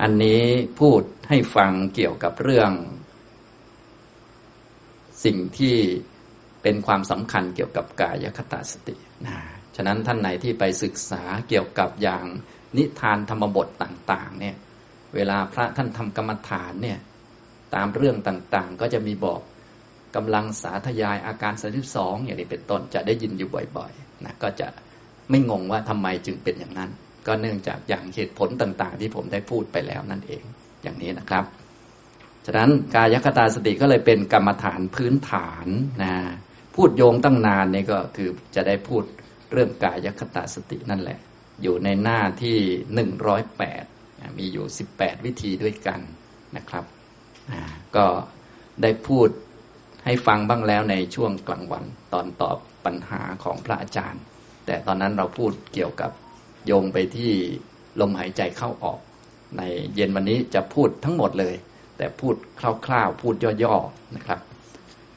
อันนี้พูดให้ฟังเกี่ยวกับเรื่อง สิ่งที่เป็นความสำคัญเกี่ยวกับกายคตาสตินะฉะนั้นท่านไหนที่ไปศึกษาเกี่ยวกับอย่างนิทานธรรมบทต่างๆ เนี่ย เวลาพระท่านทำกรรมฐานเนี่ย ตามเรื่องต่างๆ ก็จะมีบอกกำลังสาธยายอาการสาิสองอย่างนี้เป็นต้นจะได้ยินอยู่บ่อยๆนะก็จะไม่งงว่าทำไมจึงเป็นอย่างนั้น ก็เนื่องจากอย่างเหตุผลต่าง ๆ ที่ผมได้พูดไปแล้วนั่นเองอย่างนี้นะครับ ฉะนั้นกายคตาสติก็เลยเป็นกรรมฐานพื้นฐานนะพูดโยงตั้งนานนี่ก็คือจะได้พูดเรื่องกายคตาสตินั่นแหละ อยู่ในหน้าที่หนึ่งร้อยแปดมีอยู่สิบแปดวิธีด้วยกันนะครับก็ได้พูดให้ฟังบ้างแล้วในช่วงกลางวันตอนตอบปัญหาของพระอาจารย์ แต่ตอนนั้นเราพูดเกี่ยวกับ โยงไปที่ลมหายใจเข้าออก ในเย็นวันนี้จะพูดทั้งหมดเลย แต่พูดคร่าวๆ พูดย่อๆนะครับ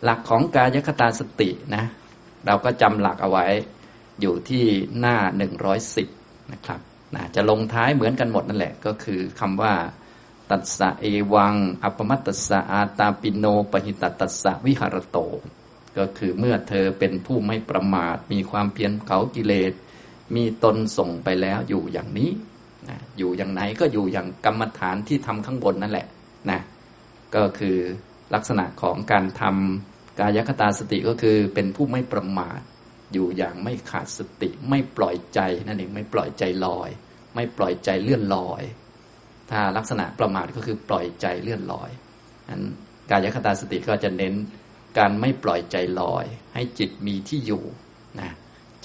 หลักของกายคตาสตินะเราก็จำหลักเอาไว้อยู่ที่หน้าหนึ่งร้อยสิบนะครับนะจะลงท้ายเหมือนกันหมดนั่นแหละ ก็คือคำว่า ตัสสะเอวัง อัปมัตตสะอาตาปิโนปหิตตัสสะวิหารโต ก็คือเมื่อเธอเป็นผู้ไม่ประมาท มีความเพียรเขากิเลส มีตนส่งไปแล้วอยู่อย่างนี้นะอยู่อย่างไหนก็อยู่อย่างกรรมฐานที่ทำข้างบนนั่นแหละนะก็คือลักษณะของการทำกายคตาสติก็คือเป็นผู้ไม่ประมาท อยู่อย่างไม่ขาดสติ ไม่ปล่อยใจนั่นเองไม่ปล่อยใจลอย ไม่ปล่อยใจเลื่อนลอย ถ้าลักษณะประมาทก็คือปล่อยใจเลื่อนลอยนั้นกายคตาสติก็จะเน้นการไม่ปล่อยใจลอย ให้จิตมีที่อยู่นะ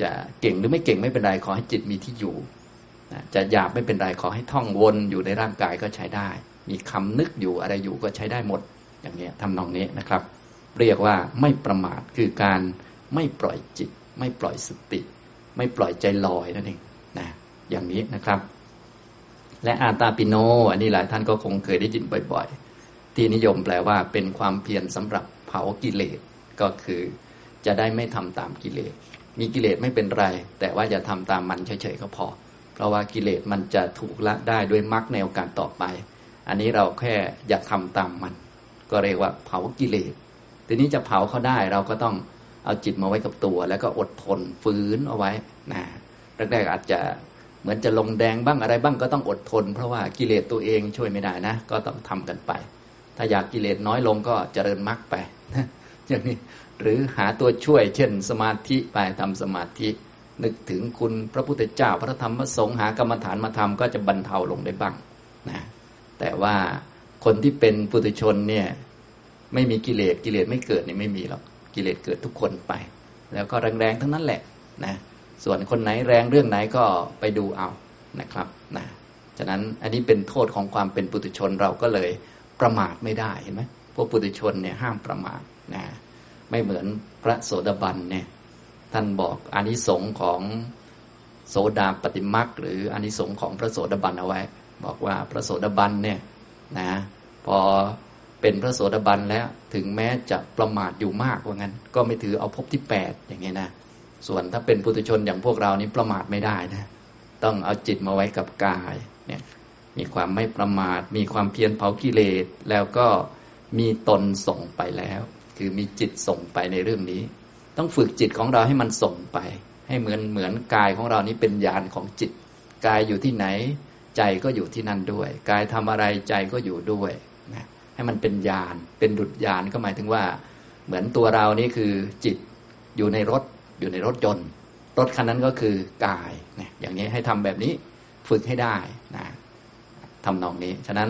จะเก่งหรือไม่เก่งไม่เป็นไรขอให้จิตมีที่อยู่จะหยาบไม่เป็นไรขอให้ท่องวนอยู่ในร่างกายก็ใช้ได้ มีคำนึกอยู่อะไรอยู่ก็ใช้ได้หมดอย่างนี้ทำนองนี้นะครับ เรียกว่าไม่ประมาทคือการไม่ปล่อยจิต ไม่ปล่อยสติ ไม่ปล่อยใจลอยนั่นเองนะอย่างนี้นะครับ และอาตาปิโน อันนี้หลายท่านก็คงเคยได้ยินบ่อยๆ ที่นิยมแปลว่าเป็นความเพียรสำหรับเผากิเลสก็คือ จะได้ไม่ทำตามกิเลส มีกิเลสไม่เป็นไร แต่ว่าอย่าทำตามมันเฉยๆก็พอ เพราะว่ากิเลสมันจะถูกละได้ด้วยมรรคในโอกาสต่อไป อันนี้เราแค่อยากทำตามมัน ก็เรียกว่าเผากิเลสทีนี้จะเผาเขาได้เราก็ต้องเอาจิตมาไว้กับตัว แล้วก็อดทนฝืนเอาไว้นะแรกๆอาจจะเหมือนจะลงแดงบ้างอะไรบ้างก็ต้องอดทน เพราะว่ากิเลสตัวเองช่วยไม่ได้นะ ก็ต้องทำกันไป ถ้าอยากกิเลสน้อยลงก็เจริญมรรคไปอย่างนี้ หรือหาตัวช่วย เช่น สมาธิไปทำสมาธิ นึกถึงคุณพระพุทธเจ้าพระธรรมพระสงฆ์หากรรมฐานมาทำก็จะบรรเทาลงได้บ้างนะแต่ว่าคนที่เป็นปุถุชนเนี่ยไม่มีกิเลสกิเลสไม่เกิดนี่ไม่มีหรอกกิเลสเกิดทุกคนไป แล้วก็แรงๆทั้งนั้นแหละนะส่วนคนไหนแรงเรื่องไหนก็ไปดูเอานะครับนะฉะนั้นอันนี้เป็นโทษของความเป็นปุถุชนเราก็เลยประมาทไม่ได้เห็นไหมพวกปุถุชนเนี่ยห้ามประมาทนะ ไม่เหมือนพระโสดาบันเนี่ย ท่านบอกอานิสงส์ของโสดาปฏิมักหรืออานิสงส์ของพระโสดาบันเอาไว้ บอกว่าพระโสดาบันเนี่ยนะพอเป็นพระโสดาบันแล้วถึงแม้จะประมาทอยู่มากว่างั้น ก็ไม่ถือเอาภพที่แปดอย่างเงี้ยนะส่วนถ้าเป็นปุถุชนอย่างพวกเรานี้ประมาทไม่ได้นะต้องเอาจิตมาไว้กับกายเนี่ยมีความไม่ประมาท มีความเพียรเผากิเลสแล้วก็มีตนส่งไปแล้ว คือมีจิตส่งไปในเรื่องนี้ ต้องฝึกจิตของเราให้มันส่งไป ให้เหมือนเหมือนกายของเรานี้เป็นยานของจิต กายอยู่ที่ไหน ใจก็อยู่ที่นั่นด้วย กายทำอะไรใจก็อยู่ด้วยนะให้มันเป็นยาน เป็นดุจยานก็หมายถึงว่า เหมือนตัวเรานี่คือจิตอยู่ในรถอยู่ในรถยนต์รถคันนั้นก็คือกายนี่ยอย่างนี้ให้ทำแบบนี้ฝึกให้ได้นะทำนองนี้ ฉะนั้น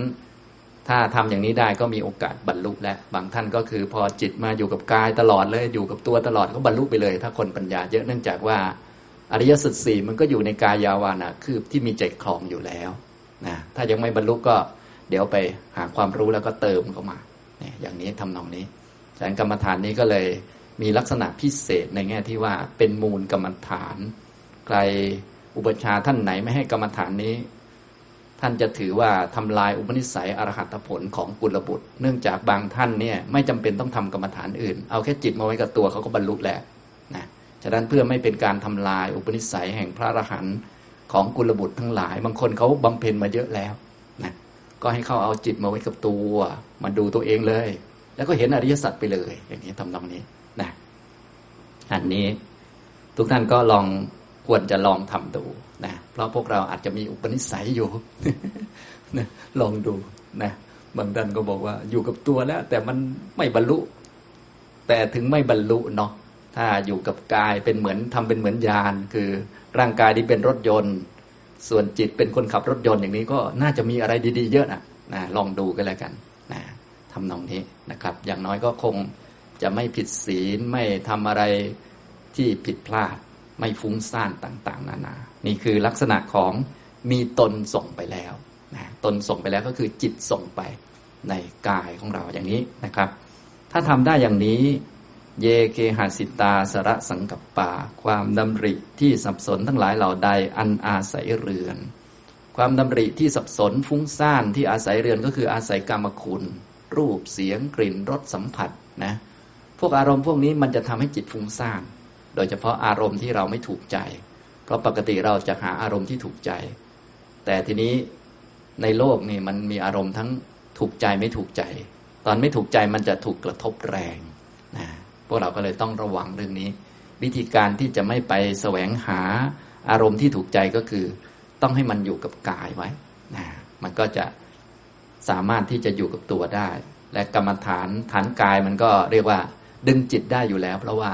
ถ้าทำอย่างนี้ได้ก็มีโอกาสบรรลุและบางท่านก็คือพอจิตมาอยู่กับกายตลอดเลยอยู่กับตัวตลอดก็บรรลุไปเลย ถ้าคนปัญญาเยอะเนื่องจากว่าอริยสัจสี่มันก็อยู่ในกายยาวานะคือที่มีใจคลองอยู่แล้วนะถ้ายังไม่บรรลุก็เดี๋ยวไปหาความรู้แล้วก็เติมเข้ามาเนี่ยอย่างนี้ทำนองนี้ฉะนั้นกรรมฐานนี้ก็เลยมีลักษณะพิเศษในแง่ที่ว่าเป็นมูลกรรมฐาน ใครอุปชาท่านไหนไม่ให้กรรมฐานนี้ ท่านจะถือว่าทำลายอุปนิสัยอรหัตผลของกุลบุตร เนื่องจากบางท่านเนี่ยไม่จำเป็นต้องทำกรรมฐานอื่น เอาแค่จิตมาไว้กับตัวเขาก็บรรลุแล้วนะฉะนั้นเพื่อไม่เป็นการทำลายอุปนิสัยแห่งพระอรหันต์ของกุลบุตรทั้งหลาย บางคนเขาบำเพ็ญมาเยอะแล้วนะก็ให้เขาเอาจิตมาไว้กับตัวมาดูตัวเองเลย แล้วก็เห็นอริยสัจไปเลย อย่างนี้ทำตรงนี้นะอันนี้ทุกท่านก็ลองควรจะลองทำดู นะเพราะพวกเราอาจจะมีอุปนิสัยอยู่นะลองดูนะบางท่านก็บอกว่าอยู่กับตัวแล้ว แต่มันไม่บรรลุ แต่ถึงไม่บรรลุเนาะถ้าอยู่กับกายเป็นเหมือนทำเป็นเหมือนยาน คือร่างกายที่เป็นรถยนต์ ส่วนจิตเป็นคนขับรถยนต์อย่างนี้ก็น่าจะมีอะไรดี ๆ เยอะนะนะลองดูกันแล้วกันนะทำนองนี้นะครับ อย่างน้อยก็คงจะไม่ผิดศีลไม่ทำอะไรที่ผิดพลาด ไม่ฟุ้งซ่านต่าง ๆ นานา นี่คือลักษณะของมีตนส่งไปแล้วนะตนส่งไปแล้วก็คือจิตส่งไปในกายของเราอย่างนี้นะครับ ถ้าทำได้อย่างนี้ เยเกหาสิตาสระสังกัปปา ความดำริที่สับสนทั้งหลายเหล่าใดอันอาศัยเรือน ความดำริที่สับสนฟุ้งซ่านที่อาศัยเรือนก็คืออาศัยกรรมคุณ รูปเสียงกลิ่นรสสัมผัสนะพวกอารมณ์พวกนี้มันจะทำให้จิตฟุ้งซ่าน โดยเฉพาะอารมณ์ที่เราไม่ถูกใจ เพราะปกติเราจะหาอารมณ์ที่ถูกใจ แต่ทีนี้ในโลกนี่มันมีอารมณ์ทั้งถูกใจไม่ถูกใจ ตอนไม่ถูกใจมันจะถูกกระทบแรงนะพวกเราก็เลยต้องระวังเรื่องนี้ วิธีการที่จะไม่ไปแสวงหาอารมณ์ที่ถูกใจก็คือ ต้องให้มันอยู่กับกายไว้นะมันก็จะสามารถที่จะอยู่กับตัวได้ และกรรมฐานฐานกายมันก็เรียกว่า ดึงจิตได้อยู่แล้ว เพราะว่า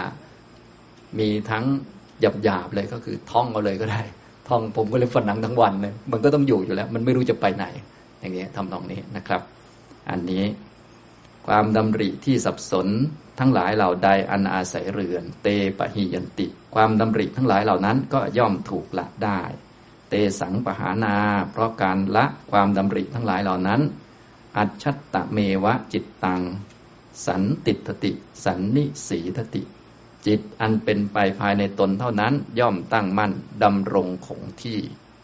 มีทั้ง หยาบหยาบเลยก็คือท่องเอาเลยก็ได้ ท่องผมก็เลยฝันหนังทั้งวันเลยมันก็ต้องอยู่อยู่แล้ว มันไม่รู้จะไปไหน อย่างเงี้ยทำตรงนี้นะครับ อันนี้ความดำริที่สับสนทั้งหลายเหล่าใดอันอาศัยเรือน เตปะหิยันติ ความดำริทั้งหลายเหล่านั้นก็ย่อมถูกละได้ เตสังปหานา เพราะการละความดำริทั้งหลายเหล่านั้น อัจฉตะเมวะจิตตัง สันติตติ สันนิสีทติ จิตอันเป็นไปภายในตนเท่านั้นย่อมตั้งมั่นดำรงคงที่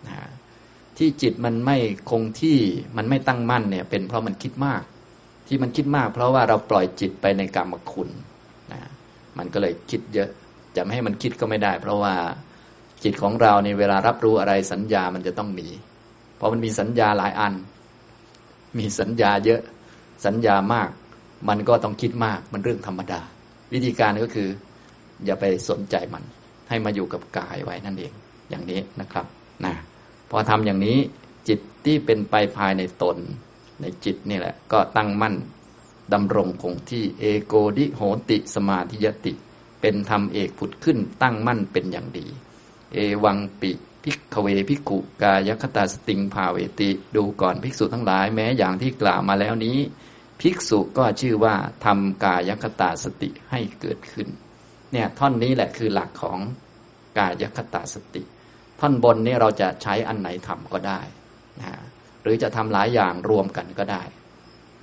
นะที่จิตมันไม่คงที่มันไม่ตั้งมั่นเนี่ย เป็นเพราะมันคิดมาก ที่มันคิดมาก เพราะว่าเราปล่อยจิตไปในกรรมคุณนะมันก็เลยคิดเยอะจะไม่ให้มันคิดก็ไม่ได้ เพราะว่าจิตของเราในเวลารับรู้อะไรสัญญามันจะต้องมีเพราะมันมีสัญญาหลายอัน มีสัญญาเยอะสัญญามาก มันก็ต้องคิดมากมันเรื่องธรรมดา วิธีการก็คือ อย่าไปสนใจมัน ให้มาอยู่กับกายไว้นั่นเองอย่างนี้นะครับนะพอทำอย่างนี้จิตที่เป็นไปภายในตน ในจิตนี่แหละ ก็ตั้งมั่นดำรงคงที่เอโกทิโหติสมาธิยติ เป็นธรรมเอกผุดขึ้นตั้งมั่นเป็นอย่างดี เอวัมปิ ภิกขเว ภิกขุกายคตาสติงภาเวติ ดูก่อนภิกษุทั้งหลายแม้อย่างที่กล่าวมาแล้วนี้ ภิกษุก็ชื่อว่าทำกายคตาสติให้เกิดขึ้น เนี่ยท่อนนี้แหละคือหลักของกายคตาสติ ท่อนบนนี่เราจะใช้อันไหนทำก็ได้นะหรือจะทำหลายอย่างรวมกันก็ได้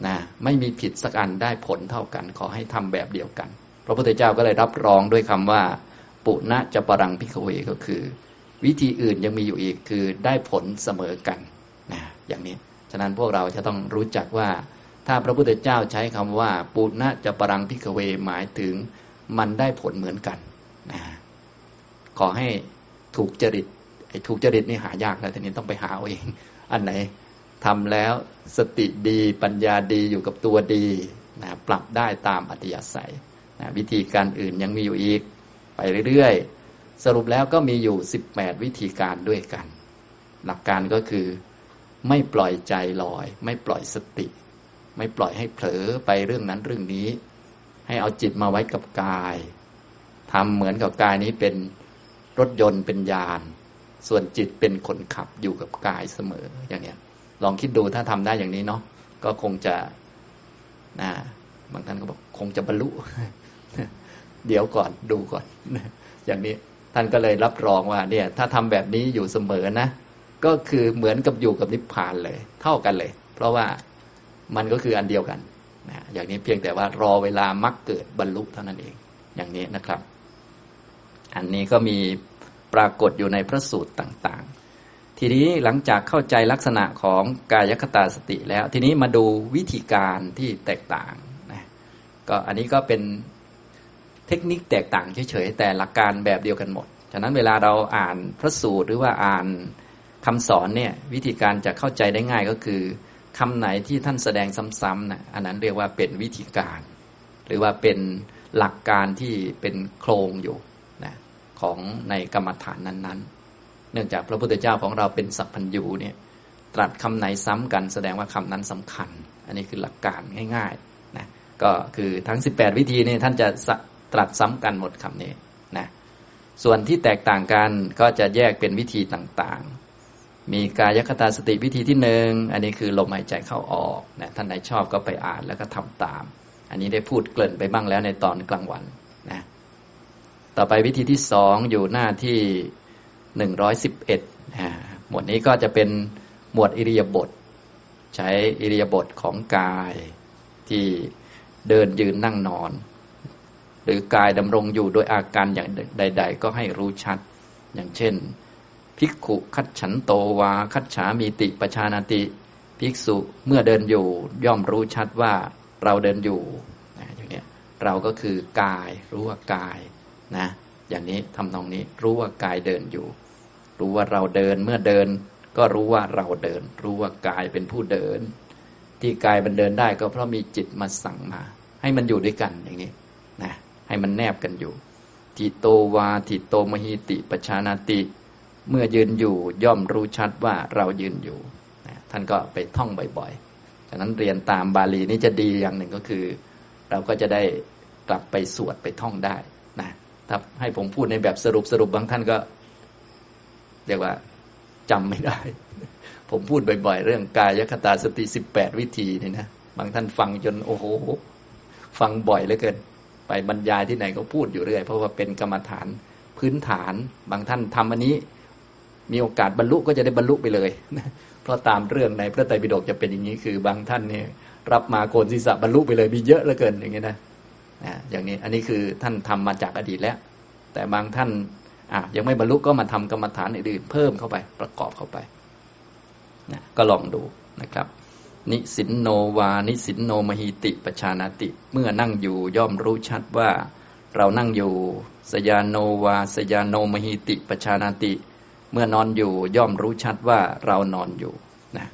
นะไม่มีผิดสักอันได้ผลเท่ากัน ขอให้ทำแบบเดียวกัน พระพุทธเจ้าก็เลยรับรองด้วยคำว่า ปุณะจะปรังพิกเวก็คือ วิธีอื่นยังมีอยู่อีกคือได้ผลเสมอกันนะอย่างนี้ ฉะนั้นพวกเราจะต้องรู้จักว่า ถ้าพระพุทธเจ้าใช้คำว่า ปุณะจะปรังพิกเวหมายถึง มันได้ผลเหมือนกันนะขอให้ถูกจริตไอ้ถูกจริตนี่หายากแล้วทีนี้ต้องไปหาเอาเอง อันไหนทำแล้วสติดีปัญญาดีอยู่กับตัวดีนะปรับได้ตามอัตยาศัยนะวิธีการอื่นยังมีอยู่อีก ไปเรื่อยๆ สรุปแล้วก็มีอยู่ 18 วิธีการด้วยกัน หลักการก็คือ ไม่ปล่อยใจลอย ไม่ปล่อยสติ ไม่ปล่อยให้เผลอไปเรื่องนั้นเรื่องนี้ ให้เอาจิตมาไว้กับกายทำเหมือนกับกายนี้เป็นรถยนต์เป็นยาน ส่วนจิตเป็นคนขับอยู่กับกายเสมออย่างเนี้ย ลองคิดดูถ้าทำได้อย่างนี้เนาะก็คงจะนะบางท่านก็บอกคงจะบรรลุเดี๋ยวก่อนดูก่อนอย่างนี้ท่านก็เลยรับรองว่า เนี่ย ถ้าทำแบบนี้อยู่เสมอนะก็คือเหมือนกับอยู่กับนิพพานเลย เท่ากันเลย เพราะว่ามันก็คืออันเดียวกัน นะอย่างนี้เพียงแต่ว่ารอเวลามักเกิดบรรลุเท่านั้นเอง อย่างนี้นะครับ อันนี้ก็มีปรากฏอยู่ในพระสูตรต่าง ๆ ทีนี้หลังจากเข้าใจลักษณะของกายคตาสติแล้ว ทีนี้มาดูวิธีการที่แตกต่างนะก็อันนี้ก็เป็นเทคนิคแตกต่างเฉยๆแต่หลักการแบบเดียวกันหมด ฉะนั้นเวลาเราอ่านพระสูตรหรือว่าอ่านคำสอนเนี่ยวิธีการจะเข้าใจได้ง่ายก็คือ คำไหนที่ท่านแสดงซ้ำๆนะอันนั้นเรียกว่าเป็นวิธีการ หรือว่าเป็นหลักการที่เป็นโครงอยู่นะของในกรรมฐานนั้นๆ เนื่องจากพระพุทธเจ้าของเราเป็นสัพพัญญูเนี่ยตรัสคำไหนซ้ำกันแสดงว่าคำนั้นสำคัญ อันนี้คือหลักการง่ายๆนะก็คือทั้ง 18 วิธีนี่ท่านจะตรัสซ้ำกันหมดคำนี้นะส่วนที่แตกต่างกันก็จะแยกเป็นวิธีต่างๆ มีกายคตาสติวิธีที่หนึ่งอันนี้คือลมหายใจเข้าออกนะท่านไหนชอบก็ไปอ่านแล้วก็ทำตาม อันนี้ได้พูดเกริ่นไปบ้างแล้วในตอนกลางวันนะต่อไปวิธีที่สองอยู่หน้าที่หนึ่งร้อยสิบเอ็ดหมวดนี้ก็จะเป็นหมวดอิริยาบถใช้อิริยาบถของกายที่เดินยืนนั่งนอน หรือกายดำรงอยู่โดยอาการอย่างใด ๆ ก็ให้รู้ชัด อย่างเช่น ภิกขุคัดฉันโตวาคัดฉามีติปชานาติ ภิกษุเมื่อเดินอยู่ ย่อมรู้ชัดว่าเราเดินอยู่อย่างนี้เราก็คือกาย รู้ว่ากายนะอย่างนี้ทำนองนี้รู้ว่ากายเดินอยู่ รู้ว่าเราเดินเมื่อเดิน ก็รู้ว่าเราเดิน รู้ว่ากายเป็นผู้เดิน ที่กายมันเดินได้ก็เพราะมีจิตมาสั่งมา ให้มันอยู่ด้วยกันอย่างนี้นะให้มันแนบกันอยู่ทิโตวาทิโตมหิติปชานาติ เมื่อยืนอยู่ย่อมรู้ชัดว่าเรายืนอยู่ ท่านก็ไปท่องบ่อยๆ ฉะนั้นเรียนตามบาลีนี่จะดีอย่างหนึ่งก็คือ เราก็จะได้กลับไปสวดไปท่องได้นะถ้าให้ผมพูดในแบบสรุปสรุปบางท่านก็ เรียกว่าจำไม่ได้ ผมพูดบ่อยๆ เรื่องกายคตาสติสิบแปดวิธีนี่นะบางท่านฟังจนโอ้โห ฟังบ่อยเหลือเกิน ไปบรรยายที่ไหนก็พูดอยู่เรื่อย เพราะว่าเป็นกรรมฐานพื้นฐาน บางท่านทำอันนี้ มีโอกาสบรรลุก็จะได้บรรลุไปเลย เพราะตามเรื่องในพระไตรปิฎกจะเป็นอย่างนี้คือบางท่านเนี่ยรับมาโกนศีรษะบรรลุไปเลยมีเยอะเหลือเกินอย่างนี้นะอย่างนี้อันนี้คือท่านทำมาจากอดีตแล้ว แต่บางท่านยังไม่บรรลุก็มาทำกรรมฐานอื่นเพิ่มเข้าไปประกอบเข้าไปนะก็ลองดูนะครับ นิสินโนวา นิสินโนมหิติปชานาติ เมื่อนั่งอยู่ย่อมรู้ชัดว่า เรานั่งอยู่ สยานโนวา สยานโนมหิติปชานาติ เมื่อนอนอยู่ย่อมรู้ชัดว่าเรานอนอยู่นะ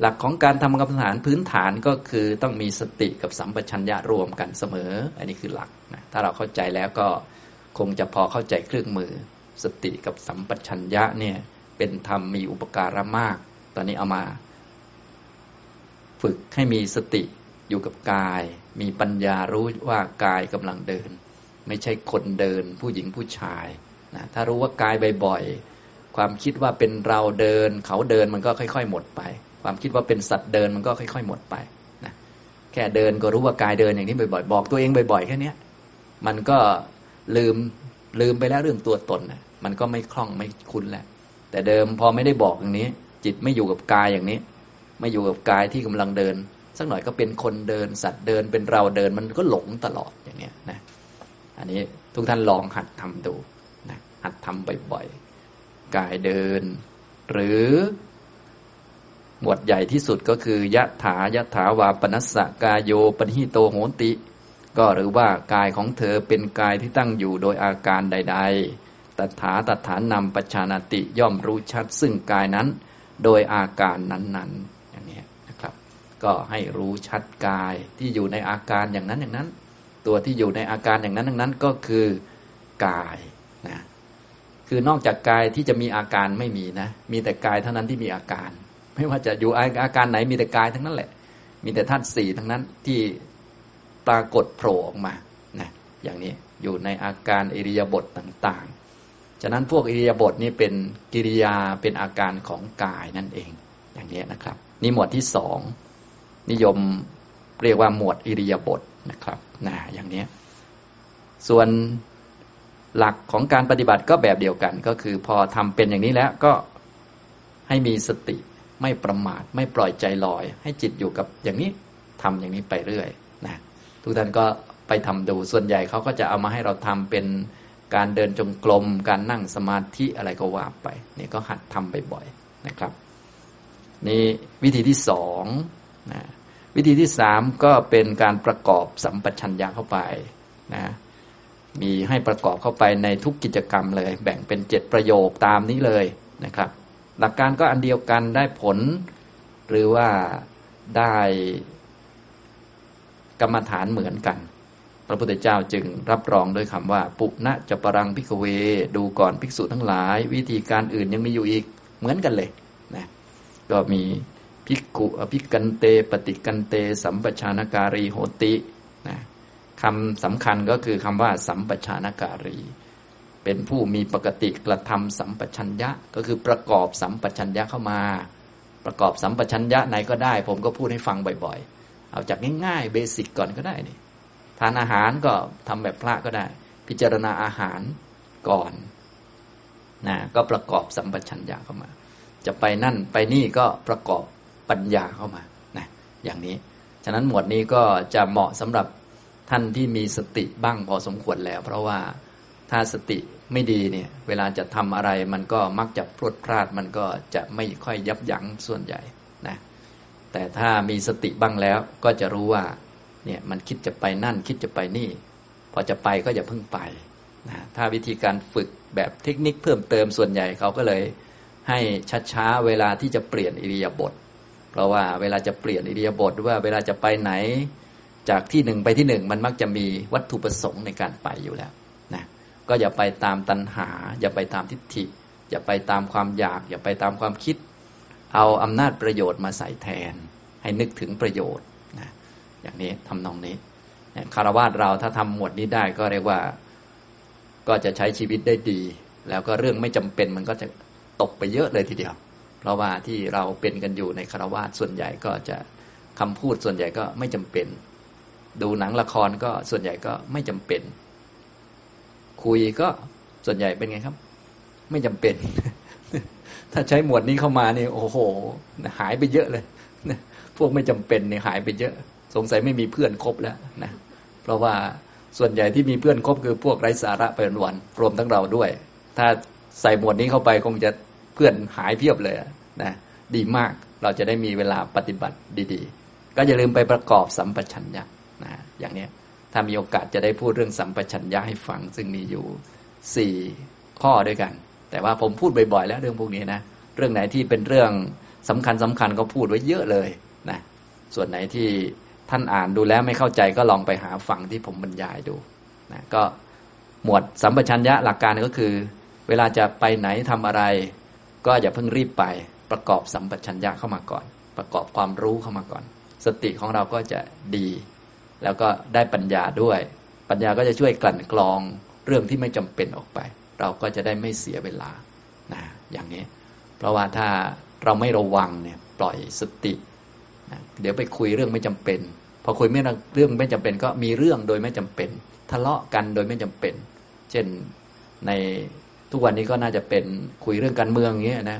หลักของการทำกรรมฐานพื้นฐานก็คือต้องมีสติกับสัมปชัญญะรวมกันเสมอ อันนี้คือหลักนะถ้าเราเข้าใจแล้วก็คงจะพอเข้าใจเครื่องมือ สติกับสัมปชัญญะเนี่ยเป็นธรรมมีอุปการะมาก ตอนนี้เอามา ฝึกให้มีสติอยู่กับกาย มีปัญญารู้ว่ากายกำลังเดิน ไม่ใช่คนเดิน ผู้หญิงผู้ชายนะถ้ารู้ว่ากายบ่อยๆ ความคิดว่าเป็นเราเดิน เขาเดินมันก็ค่อย ๆ หมดไป ความคิดว่าเป็นสัตว์เดินมันก็ค่อย ๆ หมดไปนะแค่เดินก็รู้ว่ากายเดินอย่างนี้บ่อยๆบอกตัวเองบ่อยๆแค่นี้มันก็ลืมลืมไปแล้วเรื่องตัวตนนะมันก็ไม่คล่องไม่คุ้นแล้วแต่เดิมพอไม่ได้บอกอย่างนี้ จิตไม่อยู่กับกายอย่างนี้ ไม่อยู่กับกายที่กำลังเดิน สักหน่อยก็เป็นคนเดิน สัตว์เดินเป็นเราเดินมันก็หลงตลอดอย่างเงี้ยนะ อันนี้ทุกท่านลองหัดทำดูนะหัดทำบ่อยๆ กายเดิน หรือ หมวดใหญ่ที่สุดก็คือยะถายะถาวาปนัสสะกายโยปนิหิโตโหติ ก็หรือว่ากายของเธอเป็นกายที่ตั้งอยู่โดยอาการใด ๆตถาตถานนำปัจจานาติย่อมรู้ชัดซึ่งกายนั้น โดยอาการนั้นๆอย่างนี้นะครับ ก็ให้รู้ชัดกายที่อยู่ในอาการอย่างนั้นอย่างนั้น ตัวที่อยู่ในอาการอย่างนั้นอย่างนั้นก็คือกาย คือนอกจากกายที่จะมีอาการไม่มีนะ มีแต่กายเท่านั้นที่มีอาการ ไม่ว่าจะอยู่อาการไหนมีแต่กายทั้งนั้นแหละ มีแต่ธาตุสี่ทั้งนั้นที่ปรากฏโผล่ออกมานะอย่างนี้อยู่ในอาการอิริยาบถต่างๆ ฉะนั้นพวกอิริยาบถนี้เป็นกิริยาเป็นอาการของกายนั่นเอง อย่างนี้นะครับ นี่หมวดที่สองนิยมเรียกว่าหมวดอิริยาบถนะครับนะอย่างนี้ส่วน หลักของการปฏิบัติก็แบบเดียวกัน ก็คือพอทำเป็นอย่างนี้แล้วก็ให้มีสติไม่ประมาท ไม่ปล่อยใจลอย ให้จิตอยู่กับอย่างนี้ทำอย่างนี้ไปเรื่อยนะทุกท่านก็ไปทำดูส่วนใหญ่เขาก็จะเอามาให้เราทำเป็นการเดินจงกรมการนั่งสมาธิอะไรก็ว่าไปนี่ก็หัดทำบ่อยๆนะครับ นี่วิธีที่สองนะวิธีที่สามก็เป็นการประกอบสัมปชัญญะเข้าไปนะ มีให้ประกอบเข้าไปในทุกกิจกรรมเลย แบ่งเป็นเจ็ดประโยคตามนี้เลยนะครับ หลักการก็อันเดียวกันได้ผล หรือว่าได้กรรมฐานเหมือนกัน พระพุทธเจ้าจึงรับรองด้วยคำว่า ปุณะจะปรังพิกเว ดูก่อนภิกษุทั้งหลาย วิธีการอื่นยังมีอยู่อีกเหมือนกันเลยนะก็มีภิกขุอภิกันเต ปฏิกันเต สัมปชานการีโหตินะ คำสำคัญก็คือคำว่า สัมปชานการี เป็นผู้มีปกติกระทำสัมปชัญญะ ก็คือประกอบสัมปชัญญะเข้ามา ประกอบสัมปชัญญะไหนก็ได้ ผมก็พูดให้ฟังบ่อยๆ เอาจากง่ายๆเบสิกก่อนก็ได้นี่ทานอาหารก็ทำแบบพระก็ได้ พิจารณาอาหารก่อนนะก็ประกอบสัมปชัญญะเข้ามา จะไปนั่นไปนี่ก็ประกอบปัญญาเข้ามานะอย่างนี้ ฉะนั้นหมวดนี้ก็จะเหมาะสำหรับ ท่านที่มีสติบ้างพอสมควรแล้ว เพราะว่าถ้าสติไม่ดีเนี่ย เวลาจะทำอะไรมันก็มักจะพลดพลาดมันก็จะไม่ค่อยยับยั้งส่วนใหญ่นะแต่ถ้ามีสติบ้างแล้วก็จะรู้ว่าเนี่ยมันคิดจะไปนั่นคิดจะไปนี่ พอจะไปก็อย่าเพิ่งไปนะถ้าวิธีการฝึกแบบเทคนิคเพิ่มเติมส่วนใหญ่เขาก็เลยให้ช้าๆเวลาที่จะเปลี่ยนอิริยาบถเพราะว่าเวลาจะเปลี่ยนอิริยาบถหรือว่าเวลาจะไปไหน จากที่หนึ่งไปที่หนึ่งมันมักจะมีวัตถุประสงค์ในการไปอยู่แล้วนะก็อย่าไปตามตัณหา อย่าไปตามทิฏฐิ อย่าไปตามความอยาก อย่าไปตามความคิด เอาอำนาจประโยชน์มาใส่แทน ให้นึกถึงประโยชน์นะอย่างนี้ทำนองนี้คารวะเราถ้าทำหมวดนี้ได้ก็เรียกว่าก็จะใช้ชีวิตได้ดี แล้วก็เรื่องไม่จำเป็นมันก็จะตกไปเยอะเลยทีเดียว เพราะว่าที่เราเป็นกันอยู่ในคารวะส่วนใหญ่ก็จะคำพูดส่วนใหญ่ก็ไม่จำเป็น ดูหนังละครก็ส่วนใหญ่ก็ไม่จำเป็น คุยก็ส่วนใหญ่เป็นไงครับ ไม่จำเป็น ถ้าใช้หมวดนี้เข้ามานี่ โอ้โห หายไปเยอะเลยพวกไม่จำเป็นเนี่ยหายไปเยอะ สงสัยไม่มีเพื่อนครบแล้วนะเพราะว่าส่วนใหญ่ที่มีเพื่อนคบคือพวกไร้สาระไปวันรวมทั้งเราด้วย ถ้าใส่หมวดนี้เข้าไปคงจะเพื่อนหายเพียบเลยนะดีมากเราจะได้มีเวลาปฏิบัติดี ๆ ก็อย่าลืมไปประกอบสัมปชัญญะ นะอย่างนี้ถ้ามีโอกาสจะได้พูดเรื่องสัมปชัญญะให้ฟังซึ่งมีอยู่สี่ข้อด้วยกัน แต่ว่าผมพูดบ่อยๆ แล้วเรื่องพวกนี้นะเรื่องไหนที่เป็นเรื่องสำคัญสำคัญก็พูดไว้เยอะเลยนะส่วนไหนที่ท่านอ่านดูแล้วไม่เข้าใจก็ลองไปหาฟังที่ผมบรรยายดูนะก็หมวดสัมปชัญญะหลักการก็คือ เวลาจะไปไหนทำอะไร ก็อย่าเพิ่งรีบไปประกอบสัมปชัญญะเข้ามาก่อน ประกอบความรู้เข้ามาก่อน สติของเราก็จะดี แล้วก็ได้ปัญญาด้วย ปัญญาก็จะช่วยกลั่นกรองเรื่องที่ไม่จำเป็นออกไป เราก็จะได้ไม่เสียเวลานะอย่างนี้ เพราะว่าถ้าเราไม่ระวังเนี่ยปล่อยสตินะเดี๋ยวไปคุยเรื่องไม่จำเป็น พอคุยไม่เรื่องไม่จำเป็น ก็มีเรื่องโดยไม่จำเป็น ทะเลาะกันโดยไม่จำเป็น เช่นในทุกวันนี้ก็น่าจะเป็นคุยเรื่องการเมืองอย่างเงี้ยนะ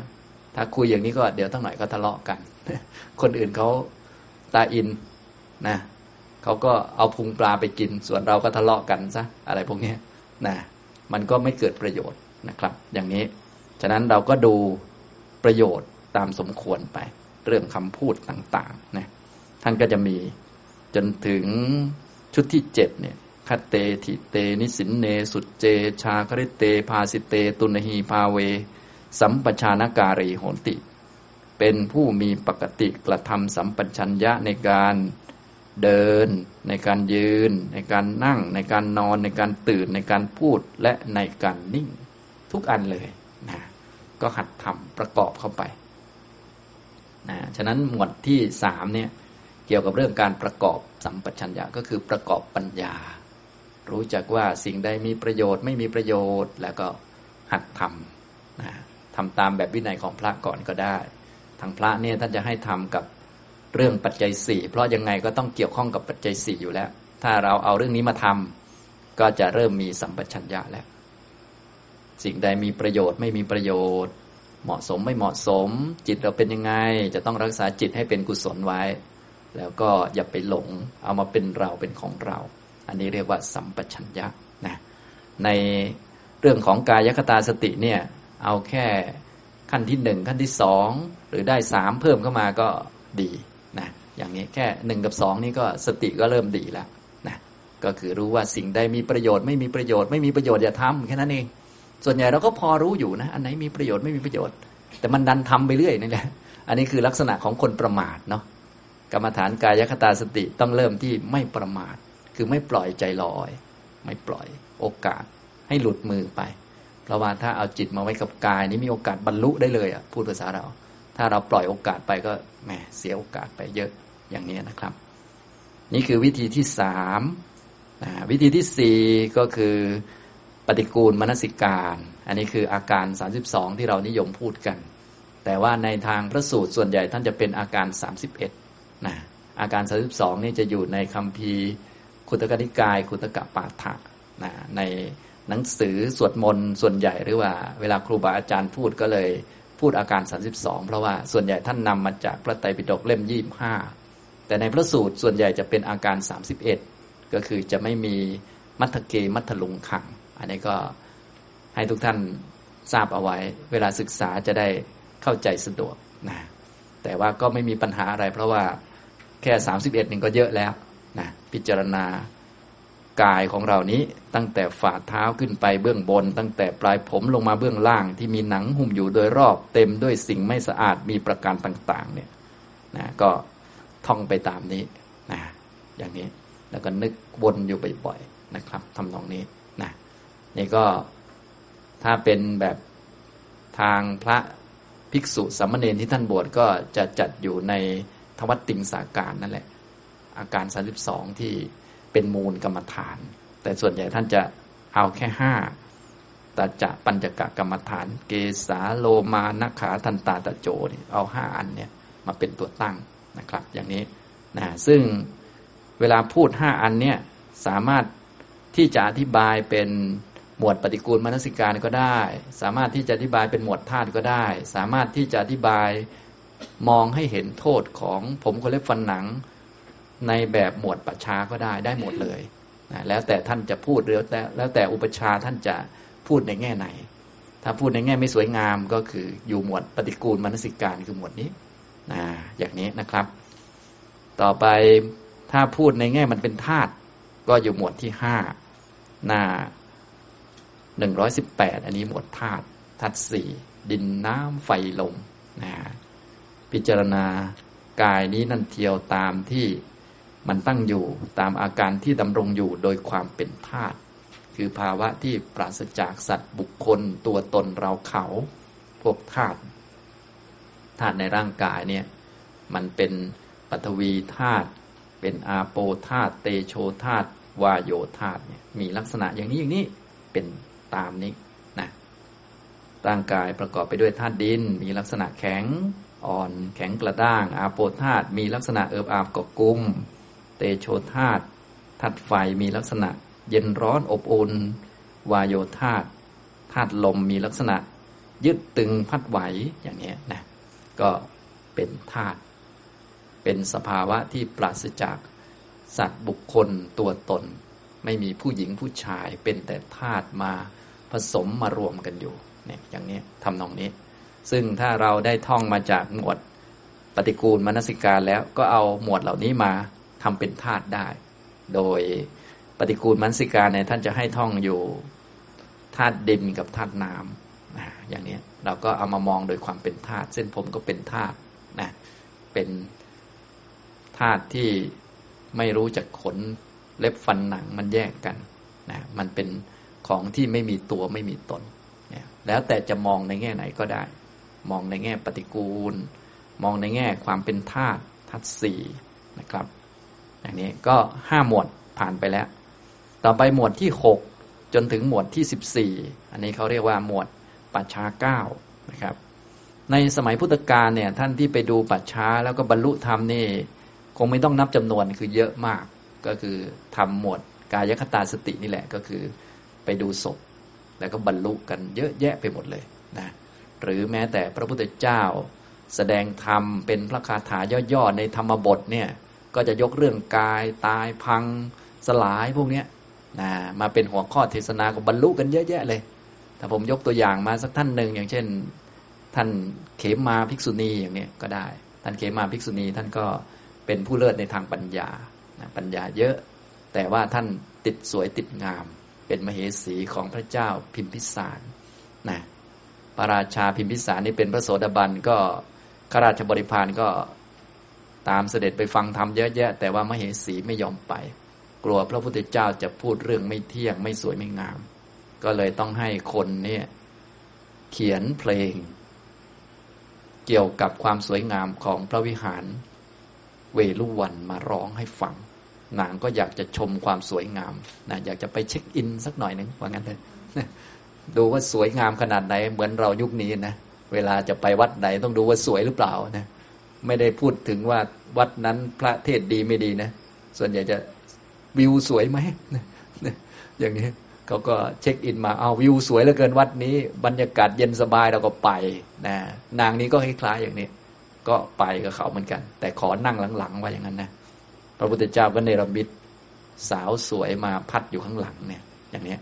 ถ้าคุยอย่างนี้ก็เดี๋ยวตั้งหน่อยก็ทะเลาะกัน คนอื่นเขาตาอินนะ เขาก็เอาพุงปลาไปกิน ส่วนเราก็ทะเลาะกันซะอะไรพวกนี้นะมันก็ไม่เกิดประโยชน์นะครับ อย่างนี้ ฉะนั้นเราก็ดูประโยชน์ตามสมควรไป เรื่องคำพูดต่างๆนะท่านก็จะมีจนถึงชุดที่เจ็ดเนี่ยคเตทิเต นิสินเน สุดเจ ชาคริเตพาสิเต ตุนหีพาเว สัมปชานการีโหติ เป็นผู้มีปกติกระทำสัมปชัญญะในการ เดิน ในการยืน ในการนั่ง ในการนอน ในการตื่น ในการพูดและในการนิ่ง ทุกอันเลยนะก็หัดทำประกอบเข้าไปนะฉะนั้นหมวดที่สามเนี่ยเกี่ยวกับเรื่องการประกอบสัมปชัญญะก็คือประกอบปัญญา รู้จักว่าสิ่งใดมีประโยชน์ไม่มีประโยชน์ แล้วก็หัดทำนะทำตามแบบวินัยของพระก่อนก็ได้ ทางพระเนี่ยท่านจะให้ทำกับ เรื่องปัจจัยสี่เพราะยังไงก็ต้องเกี่ยวข้องกับปัจจัยสี่อยู่แล้ว ถ้าเราเอาเรื่องนี้มาทำก็จะเริ่มมีสัมปชัญญะแล้ว สิ่งใดมีประโยชน์ไม่มีประโยชน์ เหมาะสมไม่เหมาะสม จิตเราเป็นยังไง จะต้องรักษาจิตให้เป็นกุศลไว้ แล้วก็อย่าไปหลง เอามาเป็นเราเป็นของเรา อันนี้เรียกว่าสัมปชัญญะนะในเรื่องของกายคตาสติเนี่ยเอาแค่ขั้นที่หนึ่งขั้นที่สองหรือได้สามเพิ่มเข้ามาก็ดี อย่างนี้แค่หนึ่งกับสองนี่ก็สติก็เริ่มดีแล้วนะก็คือรู้ว่าสิ่งใดมีประโยชน์ไม่มีประโยชน์ไม่มีประโยชน์อย่าทำแค่นั้นเองส่วนใหญ่เราก็พอรู้อยู่นะ อันไหนมีประโยชน์ไม่มีประโยชน์ แต่มันดันทำไปเรื่อยนี่แหละอันนี้คือลักษณะของคนประมาทเนาะกรรมฐานกายคตาสติต้องเริ่มที่ไม่ประมาท คือไม่ปล่อยใจลอย ไม่ปล่อยโอกาสให้หลุดมือไป เพราะว่าถ้าเอาจิตมาไว้กับกาย นี้มีโอกาสบรรลุได้เลยอะพูดภาษาเรา ถ้าเราปล่อยโอกาสไปก็แหมเสียโอกาสไปเยอะอย่างนี้นะครับ นี่คือวิธีที่สามวิธีที่สี่ก็คือปฏิกูลมนสิการ อันนี้คืออาการ 32 ที่เรานิยมพูดกัน แต่ว่าในทางพระสูตรส่วนใหญ่ท่านจะเป็นอาการ 31นะอาการ 32 นี่จะอยู่ในคำพีคุตกนิกายคุตกะปาฐะนะในหนังสือสวดมนต์ส่วนใหญ่หรือว่า เวลาครูบาอาจารย์พูดก็เลย พูดอาการ 32 เพราะว่าส่วนใหญ่ท่านนำมาจากพระไตรปิฎกเล่ม 25 แต่ในพระสูตรส่วนใหญ่จะเป็นอาการ 31 ก็คือจะไม่มีมัทเกมัทลุงขัง อันนี้ก็ให้ทุกท่านทราบเอาไว้ เวลาศึกษาจะได้เข้าใจสะดวกนะแต่ว่าก็ไม่มีปัญหาอะไร เพราะว่าแค่ 31นึงก็เยอะแล้วนะพิจารณา กายของเรานี้ ตั้งแต่ฝ่าเท้าขึ้นไปเบื้องบน ตั้งแต่ปลายผมลงมาเบื้องล่าง ที่มีหนังหุ้มอยู่โดยรอบเต็มด้วยสิ่งไม่สะอาดมีประการต่าง ๆ เนี่ยนะก็ท่องไปตามนี้นะอย่างนี้แล้วก็นึกวนอยู่บ่อยๆนะครับทำนองนี้นะนี่ก็ถ้าเป็นแบบทางพระภิกษุสามเณรที่ท่านบวชก็จะจัดอยู่ในทวัตติงสาการนั่นแหละ อาการ 32 ที่ เป็นมูลกรรมฐาน แต่ส่วนใหญ่ท่านจะเอาแค่ห้าตาจะปัญจกะกรรมฐาน เกสาโลมานักขาทันตาตะโจนี่เอาห้าอันเนี่ยมาเป็นตัวตั้งนะครับ อย่างนี้นะซึ่งเวลาพูดห้าอันเนี่ยสามารถที่จะอธิบายเป็นหมวดปฏิกูลมนสิการก็ได้ สามารถที่จะอธิบายเป็นหมวดธาตุก็ได้ สามารถที่จะอธิบายมองให้เห็นโทษของผมคนเล็บฟันหนัง ในแบบหมวดปัจฉาก็ได้ได้หมดเลยนะแล้วแต่ท่านจะพูดหรือแต่แล้วแต่อุปชาท่านจะพูดในแง่ไหน ถ้าพูดในแง่ไม่สวยงามก็คืออยู่หมวดปฏิกูลมนสิการคือหมวดนี้นะอย่างนี้นะครับ ต่อไปถ้าพูดในแง่มันเป็นธาตุก็อยู่หมวดที่ห้าหน้าหนึ่งร้อยสิบแปดอันนี้หมวดธาตุธาตุสี่ดินน้ำไฟลมนะพิจารณากายนี้นั่นเทียวตามที่ มันตั้งอยู่ตามอาการที่ดำรงอยู่โดยความเป็นธาตุคือภาวะที่ปราศจากสัตว์บุคคลตัวตนเราเขา พวกธาตุธาตุในร่างกายเนี่ยมันเป็นปฐวีธาตุเป็นอาโปธาตุเตโชธาตุวาโยธาตุเนี่ยมีลักษณะอย่างนี้อย่างนี้เป็นตามนี้นะร่างกายประกอบไปด้วยธาตุดิน มีลักษณะแข็งอ่อนแข็งกระด้าง อาโปธาตุมีลักษณะเอิบอาบกกุม เตโชธาตุธาตุไฟมีลักษณะ เย็นร้อนอบอุ่นวายโยธาตุธาตุลมมีลักษณะ ยึดตึงพัดไหวอย่างนี้นะก็เป็นธาตุเป็นสภาวะที่ปราศจากสัตว์บุคคลตัวตน ไม่มีผู้หญิงผู้ชายเป็นแต่ธาตุมาผสมมารวมกันอยู่เนี่ยอย่างนี้ทำนองนี้ ซึ่งถ้าเราได้ท่องมาจากหมวดปฏิกูลมนสิการแล้วก็เอาหมวดเหล่านี้มา ทำเป็นธาตุได้ โดยปฏิกูลมันสิกาเนี่ยท่านจะให้ท่องอยู่ธาตุดินกับธาตุน้ำอย่างนี้เราก็เอามามองโดยความเป็นธาตุเส้นผมก็เป็นธาตุนะเป็นธาตุที่ไม่รู้จักขนเล็บฟันหนังมันแยกกันนะมันเป็นของที่ไม่มีตัวไม่มีตนนี่ยแล้วแต่จะมองในแง่ไหนก็ได้ มองในแง่ปฏิกูล มองในแง่ความเป็นธาตุธาตุสี่นะครับ อย่างนี้ก็ห้าหมวดผ่านไปแล้ว ต่อไปหมวดที่หกจนถึงหมวดที่สิบสี่อันนี้เขาเรียกว่าหมวดปัจฉาเก้านะครับ ในสมัยพุทธกาลเนี่ยท่านที่ไปดูปัจฉาแล้วก็บรรลุธรรมนี่ คงไม่ต้องนับจำนวนคือเยอะมาก ก็คือทำหมวดกายคตาสตินี่แหละก็คือไปดูศพ แล้วก็บรรลุกันเยอะแยะไปหมดเลยนะหรือแม้แต่พระพุทธเจ้า แสดงธรรมเป็นพระคาถาย่อๆในธรรมบทเนี่ย ก็จะยกเรื่องกายตายพังสลายพวกนี้นะมาเป็นหัวข้อเทศนาก็บรรลุกันเยอะแยะเลย ถ้าผมยกตัวอย่างมาสักท่านหนึ่งอย่างเช่น ท่านเขมมาภิกษุณีอย่างนี้ก็ได้ ท่านเขมมาภิกษุณีท่านก็เป็นผู้เลิศในทางปัญญาปัญญาเยอะ แต่ว่าท่านติดสวยติดงาม เป็นมเหสีของพระเจ้าพิมพิสารนะพระราชาพิมพิสารนี่เป็นพระโสดาบันก็ข้าราชบริพารก็ ตามเสด็จไปฟังธรรมเยอะแยะ แต่ว่ามเหสีไม่ยอมไป กลัวพระพุทธเจ้าจะพูดเรื่องไม่เที่ยงไม่สวยไม่งาม ก็เลยต้องให้คนเนี่ยเขียนเพลง เกี่ยวกับความสวยงามของพระวิหาร เวลุวันมาร้องให้ฟังนางก็อยากจะชมความสวยงามนะอยากจะไปเช็คอินสักหน่อยหนึ่งว่างั้นเลยดูว่าสวยงามขนาดไหนเหมือนเรายุคนี้นะเวลาจะไปวัดไหนต้องดูว่าสวยหรือเปล่านะ ไม่ได้พูดถึงว่าวัดนั้นพระเทศดีไม่ดีนะ ส่วนใหญ่จะวิวสวยไหมอย่างนี้เขาก็เช็คอินมาเอาวิวสวยเหลือเกินวัดนี้ บรรยากาศเย็นสบายเราก็ไปนะนางนี้ก็คล้ายๆอย่างนี้ ก็ไปกับเขาเหมือนกัน แต่ขอนั่งหลังๆไว่าอย่างนั้นนะพระพุทธเจ้าก็เนรมิตสาวสวยมาพัดอยู่ข้างหลังเนี่ยอย่างนี้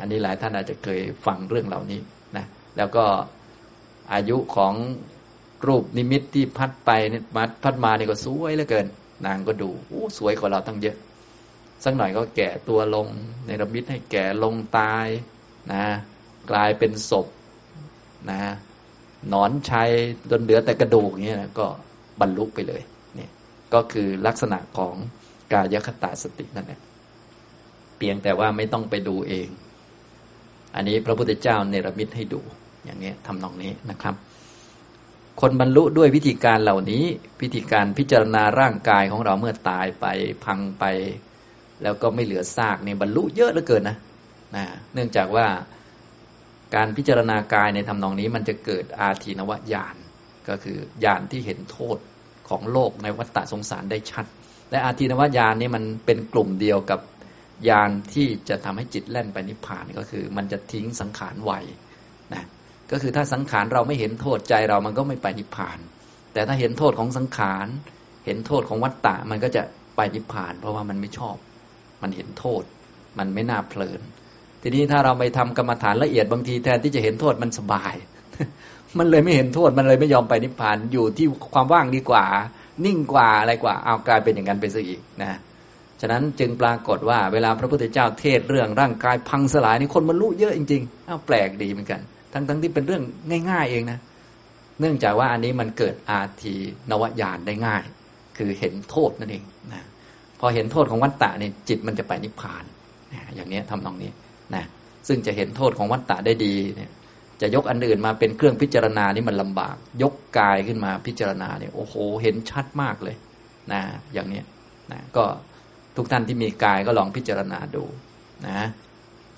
อันนี้หลายท่านอาจจะเคยฟังเรื่องเหล่านี้นะแล้วก็อายุของ รูปนิมิตที่พัดไปเนี่ยพัดมาเนี่ยก็สวยเหลือเกิน นางก็ดูโอ้สวยกว่าเราตั้งเยอะ สักหน่อยก็แก่ตัวลงในระมิตให้แก่ลงตายนะ กลายเป็นศพนะนอนชัยจนเหลือแต่กระดูกเงี้ยนะก็บรรลุไปเลยเนี่ยก็คือลักษณะของกายคตาสตินั่นแหละเพียงแต่ว่าไม่ต้องไปดูเอง อันนี้พระพุทธเจ้าเนรมิตให้ดูอย่างนี้ทำนองนี้นะครับ คนบรรลุด้วยวิธีการเหล่านี้ วิธีการพิจารณาร่างกายของเราเมื่อตายไปพังไป แล้วก็ไม่เหลือซากเนี่ยบรรลุเยอะเหลือเกินนะนะเนื่องจากว่าการพิจารณากายในทำนองนี้มันจะเกิดอาทีนวญาณก็คือญาณที่เห็นโทษของโลกในวัฏฏะสงสารได้ชัด และอาทีนวญาณนี้มันเป็นกลุ่มเดียวกับญาณที่จะทำให้จิตแล่นไปนิพพานก็คือ มันจะทิ้งสังขารไว ก็คือถ้าสังขารเราไม่เห็นโทษใจเรามันก็ไม่ไปนิพพาน แต่ถ้าเห็นโทษของสังขาร เห็นโทษของวัฏฏะมันก็จะไปนิพพาน เพราะว่ามันไม่ชอบ มันเห็นโทษ มันไม่น่าเพลิน ทีนี้ถ้าเราไปทำกรรมฐานละเอียดบางทีแทนที่จะเห็นโทษมันสบาย มันเลยไม่เห็นโทษมันเลยไม่ยอมไปนิพพานอยู่ที่ความว่างดีกว่า นิ่งกว่าอะไรกว่าเอากลายเป็นอย่างนั้นไปซะอีกนะฉะนั้นจึงปรากฏว่าเวลาพระพุทธเจ้าเทศเรื่องร่างกายพังสลายนี่คนบรรลุเยอะจริงๆอ้าวแปลกดีเหมือนกัน ทั้งทั้งที่เป็นเรื่องง่าย ๆ เองนะ เนื่องจากว่าอันนี้มันเกิดอาทีนวญาณได้ง่าย คือเห็นโทษนั่นเองนะพอเห็นโทษของวัฏฏะเนี่ยจิตมันจะไปนิพพานนะอย่างนี้ทำตรงนี้นะซึ่งจะเห็นโทษของวัฏฏะได้ดีเนี่ยจะยกอันอื่นมาเป็นเครื่องพิจารณานี่มันลำบาก ยกกายขึ้นมาพิจารณาเนี่ยโอ้โห เห็นชัดมากเลยนะอย่างนี้นะก็ทุกท่านที่มีกายก็ลองพิจารณาดูนะ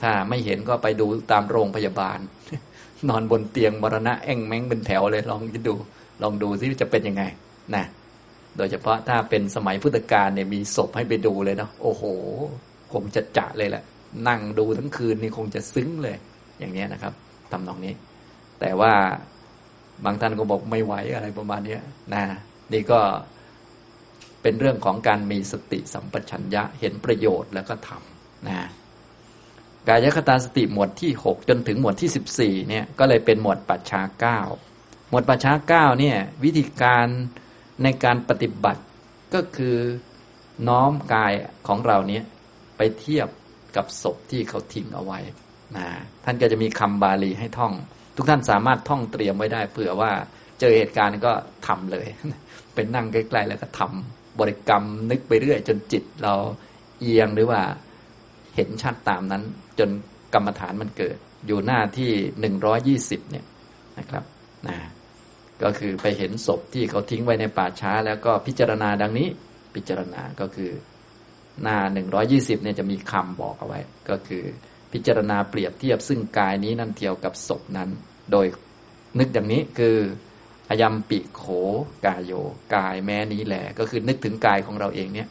ถ้าไม่เห็นก็ไปดูตามโรงพยาบาล นอนบนเตียงมรณะแอ่งแมงเป็นแถวเลยลองดูลองดูซิจะเป็นยังไงนะโดยเฉพาะถ้าเป็นสมัยพุทธกาลเนี่ยมีศพให้ไปดูเลยเนาะโอ้โห คงจะจะเลยแหละ นั่งดูทั้งคืนนี่คงจะซึ้งเลย อย่างนี้นะครับทำนองนี้ แต่ว่าบางท่านก็บอกไม่ไหวอะไรประมาณนี้นะนี่ก็เป็นเรื่องของการมีสติสัมปชัญญะเห็นประโยชน์แล้วก็ทำนะ กายคตาสติหมวดที่หกจนถึงหมวดที่สิบสี่เนี่ยก็เลยเป็นหมวดปัจฉาเก้าหมวดปัจฉาเก้าเนี่ยวิธีการในการปฏิบัติก็คือน้อมกายของเราเนี้ยไปเทียบกับศพที่เขาทิ้งเอาไว้นะท่านก็จะมีคำบาลีให้ท่อง ทุกท่านสามารถท่องเตรียมไว้ได้เผื่อว่าเจอเหตุการณ์ก็ทำเลย เป็นนั่งใกล้ๆแล้วก็ทำบริกรรมนึกไปเรื่อย จนจิตเราเอียงหรือว่าเห็นชัดตามนั้น จนกรรมฐานมันเกิด อยู่หน้าที่หนึ่งร้อยี่สิบเนี่ยนะครับนะก็คือไปเห็นศพที่เขาทิ้งไว้ในป่าช้า แล้วก็พิจารณาดังนี้ พิจารณาก็คือหน้าหนึ่งร้อยี่สิบเนี่ยจะมีคำบอกเอาไว้ ก็คือพิจารณาเปรียบเทียบซึ่งกายนี้นั่นเทียวกับศพนั้น โดยนึกอย่างนี้คืออายมปิโขกายโยกายแม้นี้แหละก็คือนึกถึงกายของเราเองเนี่ย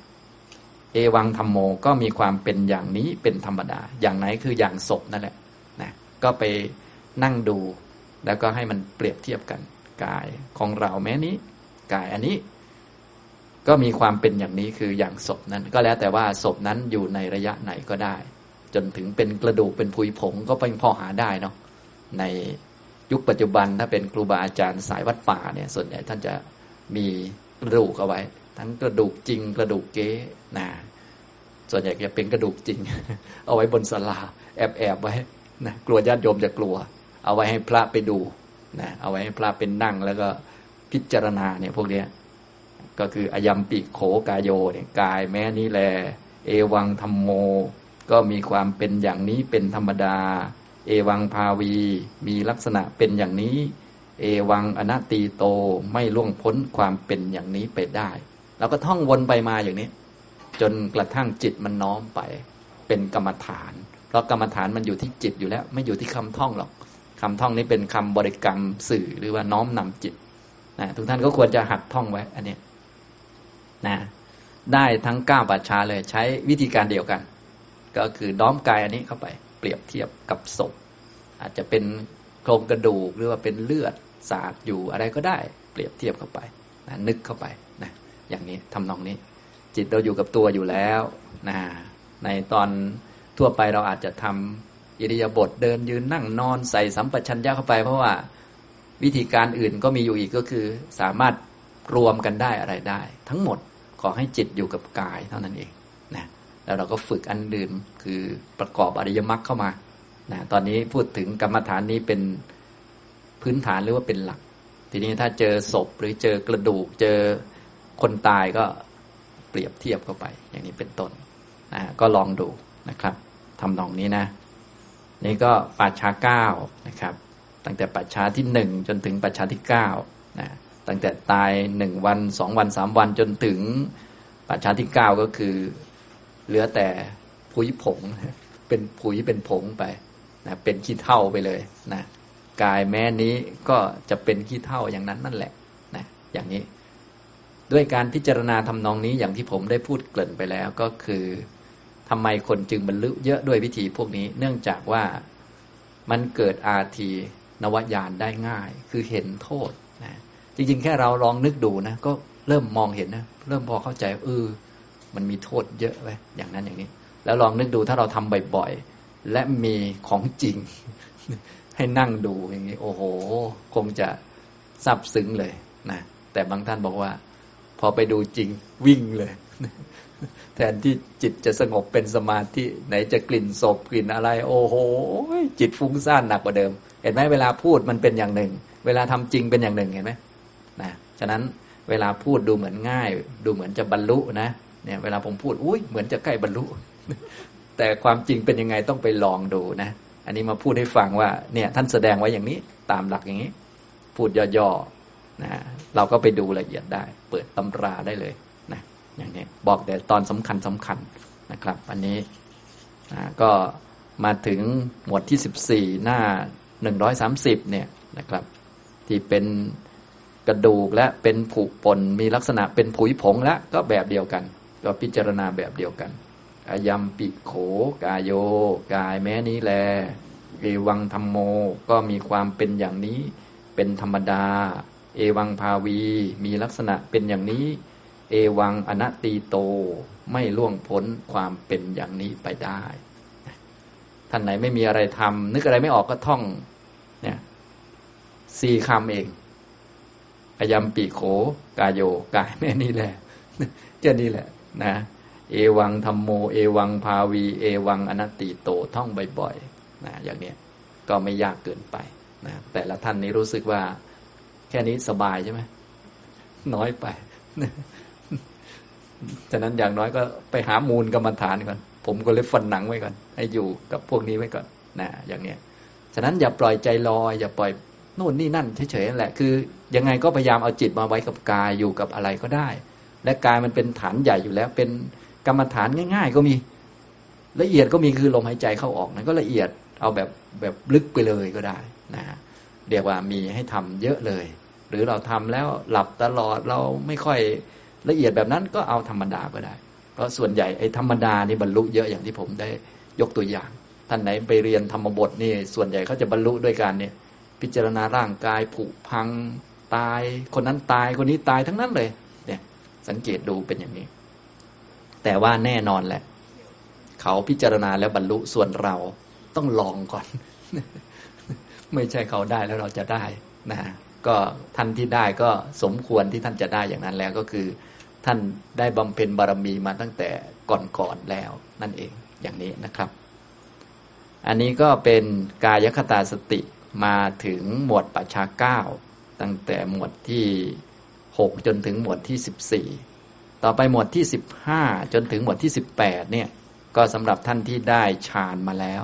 เอวังธรรมโมก็มีความเป็นอย่างนี้เป็นธรรมดา อย่างไหนคืออย่างศพนั่นแหละนะก็ไปนั่งดู แล้วก็ให้มันเปรียบเทียบกัน กายของเราแม้นี้ กายอันนี้ ก็มีความเป็นอย่างนี้คืออย่างศพนั้น ก็แล้วแต่ว่าศพนั้นอยู่ในระยะไหนก็ได้ จนถึงเป็นกระดูกเป็นผุยผงก็เป็นพอหาได้เนาะในยุคปัจจุบันถ้าเป็นครูบาอาจารย์สายวัดป่าเนี่ยส่วนใหญ่ท่านจะมีกระดูกเอาไว้ ทั้งกระดูกจริงกระดูกเก๊ นะส่วนใหญ่จะเป็นกระดูกจริง เอาไว้บนสลา แอบแอบไว้นะกลัวญาติโยมจะกลัว เอาไว้ให้พระไปดูนะเอาไว้ให้พระเป็นนั่งแล้วก็พิจารณาเนี่ยพวกเนี้ยก็คืออยัมปิโขกายโยเนี่ยกายแม้นี้แล เอวังธรรมโม ก็มีความเป็นอย่างนี้เป็นธรรมดา เอวังภาวี มีลักษณะเป็นอย่างนี้ เอวังอนัตตีโตไม่ล่วงพ้นความเป็นอย่างนี้ไปได้เราก็ท่องวนไปมาอย่างนี้ จนกระทั่งจิตมันน้อมไปเป็นกรรมฐาน เพราะกรรมฐานมันอยู่ที่จิตอยู่แล้ว ไม่อยู่ที่คำท่องหรอกคำท่องนี้เป็นคำบริกรรมสื่อหรือว่าน้อมนำจิตนะทุกท่านก็ควรจะหัดท่องไว้ อันนี้นะได้ทั้งก้าวปัจชาเลยใช้วิธีการเดียวกัน ก็คือน้อมกายอันนี้เข้าไป เปรียบเทียบกับศพ อาจจะเป็นโครงกระดูกหรือว่าเป็นเลือดสาดอยู่อะไรก็ได้ เปรียบเทียบเข้าไปนะนึกเข้าไปนะอย่างนี้ทำนองนี้ จิตเราอยู่กับตัวอยู่แล้วนะในตอนทั่วไปเราอาจจะทำอิริยาบถเดินยืนนั่งนอนใส่สัมปชัญญะเข้าไป เพราะว่าวิธีการอื่นก็มีอยู่อีกก็คือ สามารถรวมกันได้อะไรได้ ทั้งหมดขอให้จิตอยู่กับกายเท่านั้นเองนะแล้วเราก็ฝึกอันดื่มคือประกอบอริยมรรคเข้ามานะตอนนี้พูดถึงกรรมฐานนี้เป็นพื้นฐานหรือว่าเป็นหลัก ทีนี้ถ้าเจอศพหรือเจอกระดูกเจอคนตายก็ เปรียบเทียบเข้าไป อย่างนี้เป็นต้นนะก็ลองดูนะครับทำนองนี้นะ นี่ก็ปัจฉาเก้านะครับ ตั้งแต่ปัจฉาที่หนึ่งจนถึงปัจฉาที่เก้านะตั้งแต่ตายหนึ่งวันสองวันสามวันจนถึงปัจฉาที่เก้าก็คือ เหลือแต่ผุยผง เป็นผุยเป็นผงไปนะเป็นขี้เท่าไปเลยนะกายแม้นี้ก็จะเป็นขี้เท่าอย่างนั้นนั่นแหละนะอย่างนี้ ด้วยการพิจารณาทำนองนี้อย่างที่ผมได้พูดเกริ่นไปแล้วก็คือทำไมคนจึงบรรลุเยอะด้วยวิธีพวกนี้ เนื่องจากว่ามันเกิดอาทีนวญาณได้ง่าย คือเห็นโทษนะจริงๆ แค่เราลองนึกดูนะ ก็เริ่มมองเห็นนะ เริ่มพอเข้าใจเออมันมีโทษเยอะไปอย่างนั้นอย่างนี้ แล้วลองนึกดูถ้าเราทำบ่อยๆ และมีของจริง ให้นั่งดูอย่างนี้ โอ้โห คงจะซับซึ้งเลยนะแต่บางท่านบอกว่า พอไปดูจริงวิ่งเลย แทนที่จิตจะสงบเป็นสมาธิ ไหนจะกลิ่นศพกลิ่นอะไร โอ้โห จิตฟุ้งซ่านหนักกว่าเดิม เห็นไหมเวลาพูดมันเป็นอย่างหนึ่ง เวลาทำจริงเป็นอย่างหนึ่งเห็นไหมนะฉะนั้นเวลาพูดดูเหมือนง่าย ดูเหมือนจะบรรลุนะเนี่ยเวลาผมพูดอุ้ยเหมือนจะใกล้บรรลุ แต่ความจริงเป็นยังไงต้องไปลองดูนะ อันนี้มาพูดให้ฟังว่าเนี่ยท่านแสดงไว้อย่างนี้ตามหลักอย่างนี้ พูดย่อๆนะเราก็ไปดูละเอียดได้ เปิดตำราได้เลยนะอย่างนี้บอกแต่ตอนสำคัญสำคัญนะครับ อันนี้นะก็มาถึงหมวดที่สิบสี่หน้าหนึ่งร้อยสามสิบเนี่ยนะครับ ที่เป็นกระดูกและเป็นผุปนมีลักษณะเป็นผุยผงและก็แบบเดียวกัน ก็พิจารณาแบบเดียวกันอายัมปิโขกายโย กายแม้นี้แลเอวังธรรมโมก็มีความเป็นอย่างนี้เป็นธรรมดา เอวังภาวีมีลักษณะเป็นอย่างนี้ เอวังอนัตตีโตไม่ล่วงพ้นความเป็นอย่างนี้ไปได้ ท่านไหนไม่มีอะไรทำนึกอะไรไม่ออกก็ท่อง เนี่ยสี่คำเองอยัมปีโขกายโยกายแม่นี่แหละเจ้านี่แหละ นะ เอวังธรรมโม เอวังภาวี เอวังอนัตติโตท่องบ่อยๆนะอย่างเนี้ยก็ไม่ยากเกินไปนะแต่ละท่านนี้รู้สึกว่า แค่นี้สบายใช่ไหมน้อยไปฉะนั้นอย่างน้อยก็ไปหามูลกรรมฐานก่อน ผมก็เลยฟันหนังไว้ก่อน ให้อยู่กับพวกนี้ไว้ก่อนนะอย่างเนี้ยฉะนั้นอย่าปล่อยใจลอย อย่าปล่อยนู่นนี่นั่นเฉยๆนั่นแหละ คือ ยังไงก็พยายามเอาจิตมาไว้กับกายอยู่กับอะไรก็ได้ และกายมันเป็นฐานใหญ่อยู่แล้ว เป็นกรรมฐานง่าย ๆ ก็มี ละเอียดก็มีคือลมหายใจเข้าออกนั่นก็ละเอียดเอาแบบแบบลึกไปเลยก็ได้นะฮะ เรียกว่ามีให้ทำเยอะเลย หรือเราทำแล้วหลับตลอดเราไม่ค่อยละเอียดแบบนั้นก็เอาธรรมดาก็ได้ เพราะส่วนใหญ่ไอ้ธรรมดานี่บรรลุเยอะอย่างที่ผมได้ยกตัวอย่าง ท่านไหนไปเรียนธรรมบทนี่ส่วนใหญ่เขาจะบรรลุด้วยการเนี่ยพิจารณาร่างกายผุพังตาย คนนั้นตายคนนี้ตายทั้งนั้นเลย เนี่ยสังเกตดูเป็นอย่างนี้ แต่ว่าแน่นอนแหละ เขาพิจารณาแล้วบรรลุส่วนเราต้องลองก่อน ไม่ใช่เขาได้แล้วเราจะได้นะก็ท่านที่ได้ก็สมควรที่ท่านจะได้อย่างนั้นแล้วก็คือ ท่านได้บำเพ็ญบารมีมาตั้งแต่ก่อนๆแล้วนั่นเองอย่างนี้นะครับ อันนี้ก็เป็นกายคตาสติมาถึงหมวดปัจฉาเก้าตั้งแต่หมวดที่หกจนถึงหมวดที่สิบสี่ต่อไปหมวดที่สิบห้าจนถึงหมวดที่สิบแปดเนี่ยก็สำหรับท่านที่ได้ฌานมาแล้ว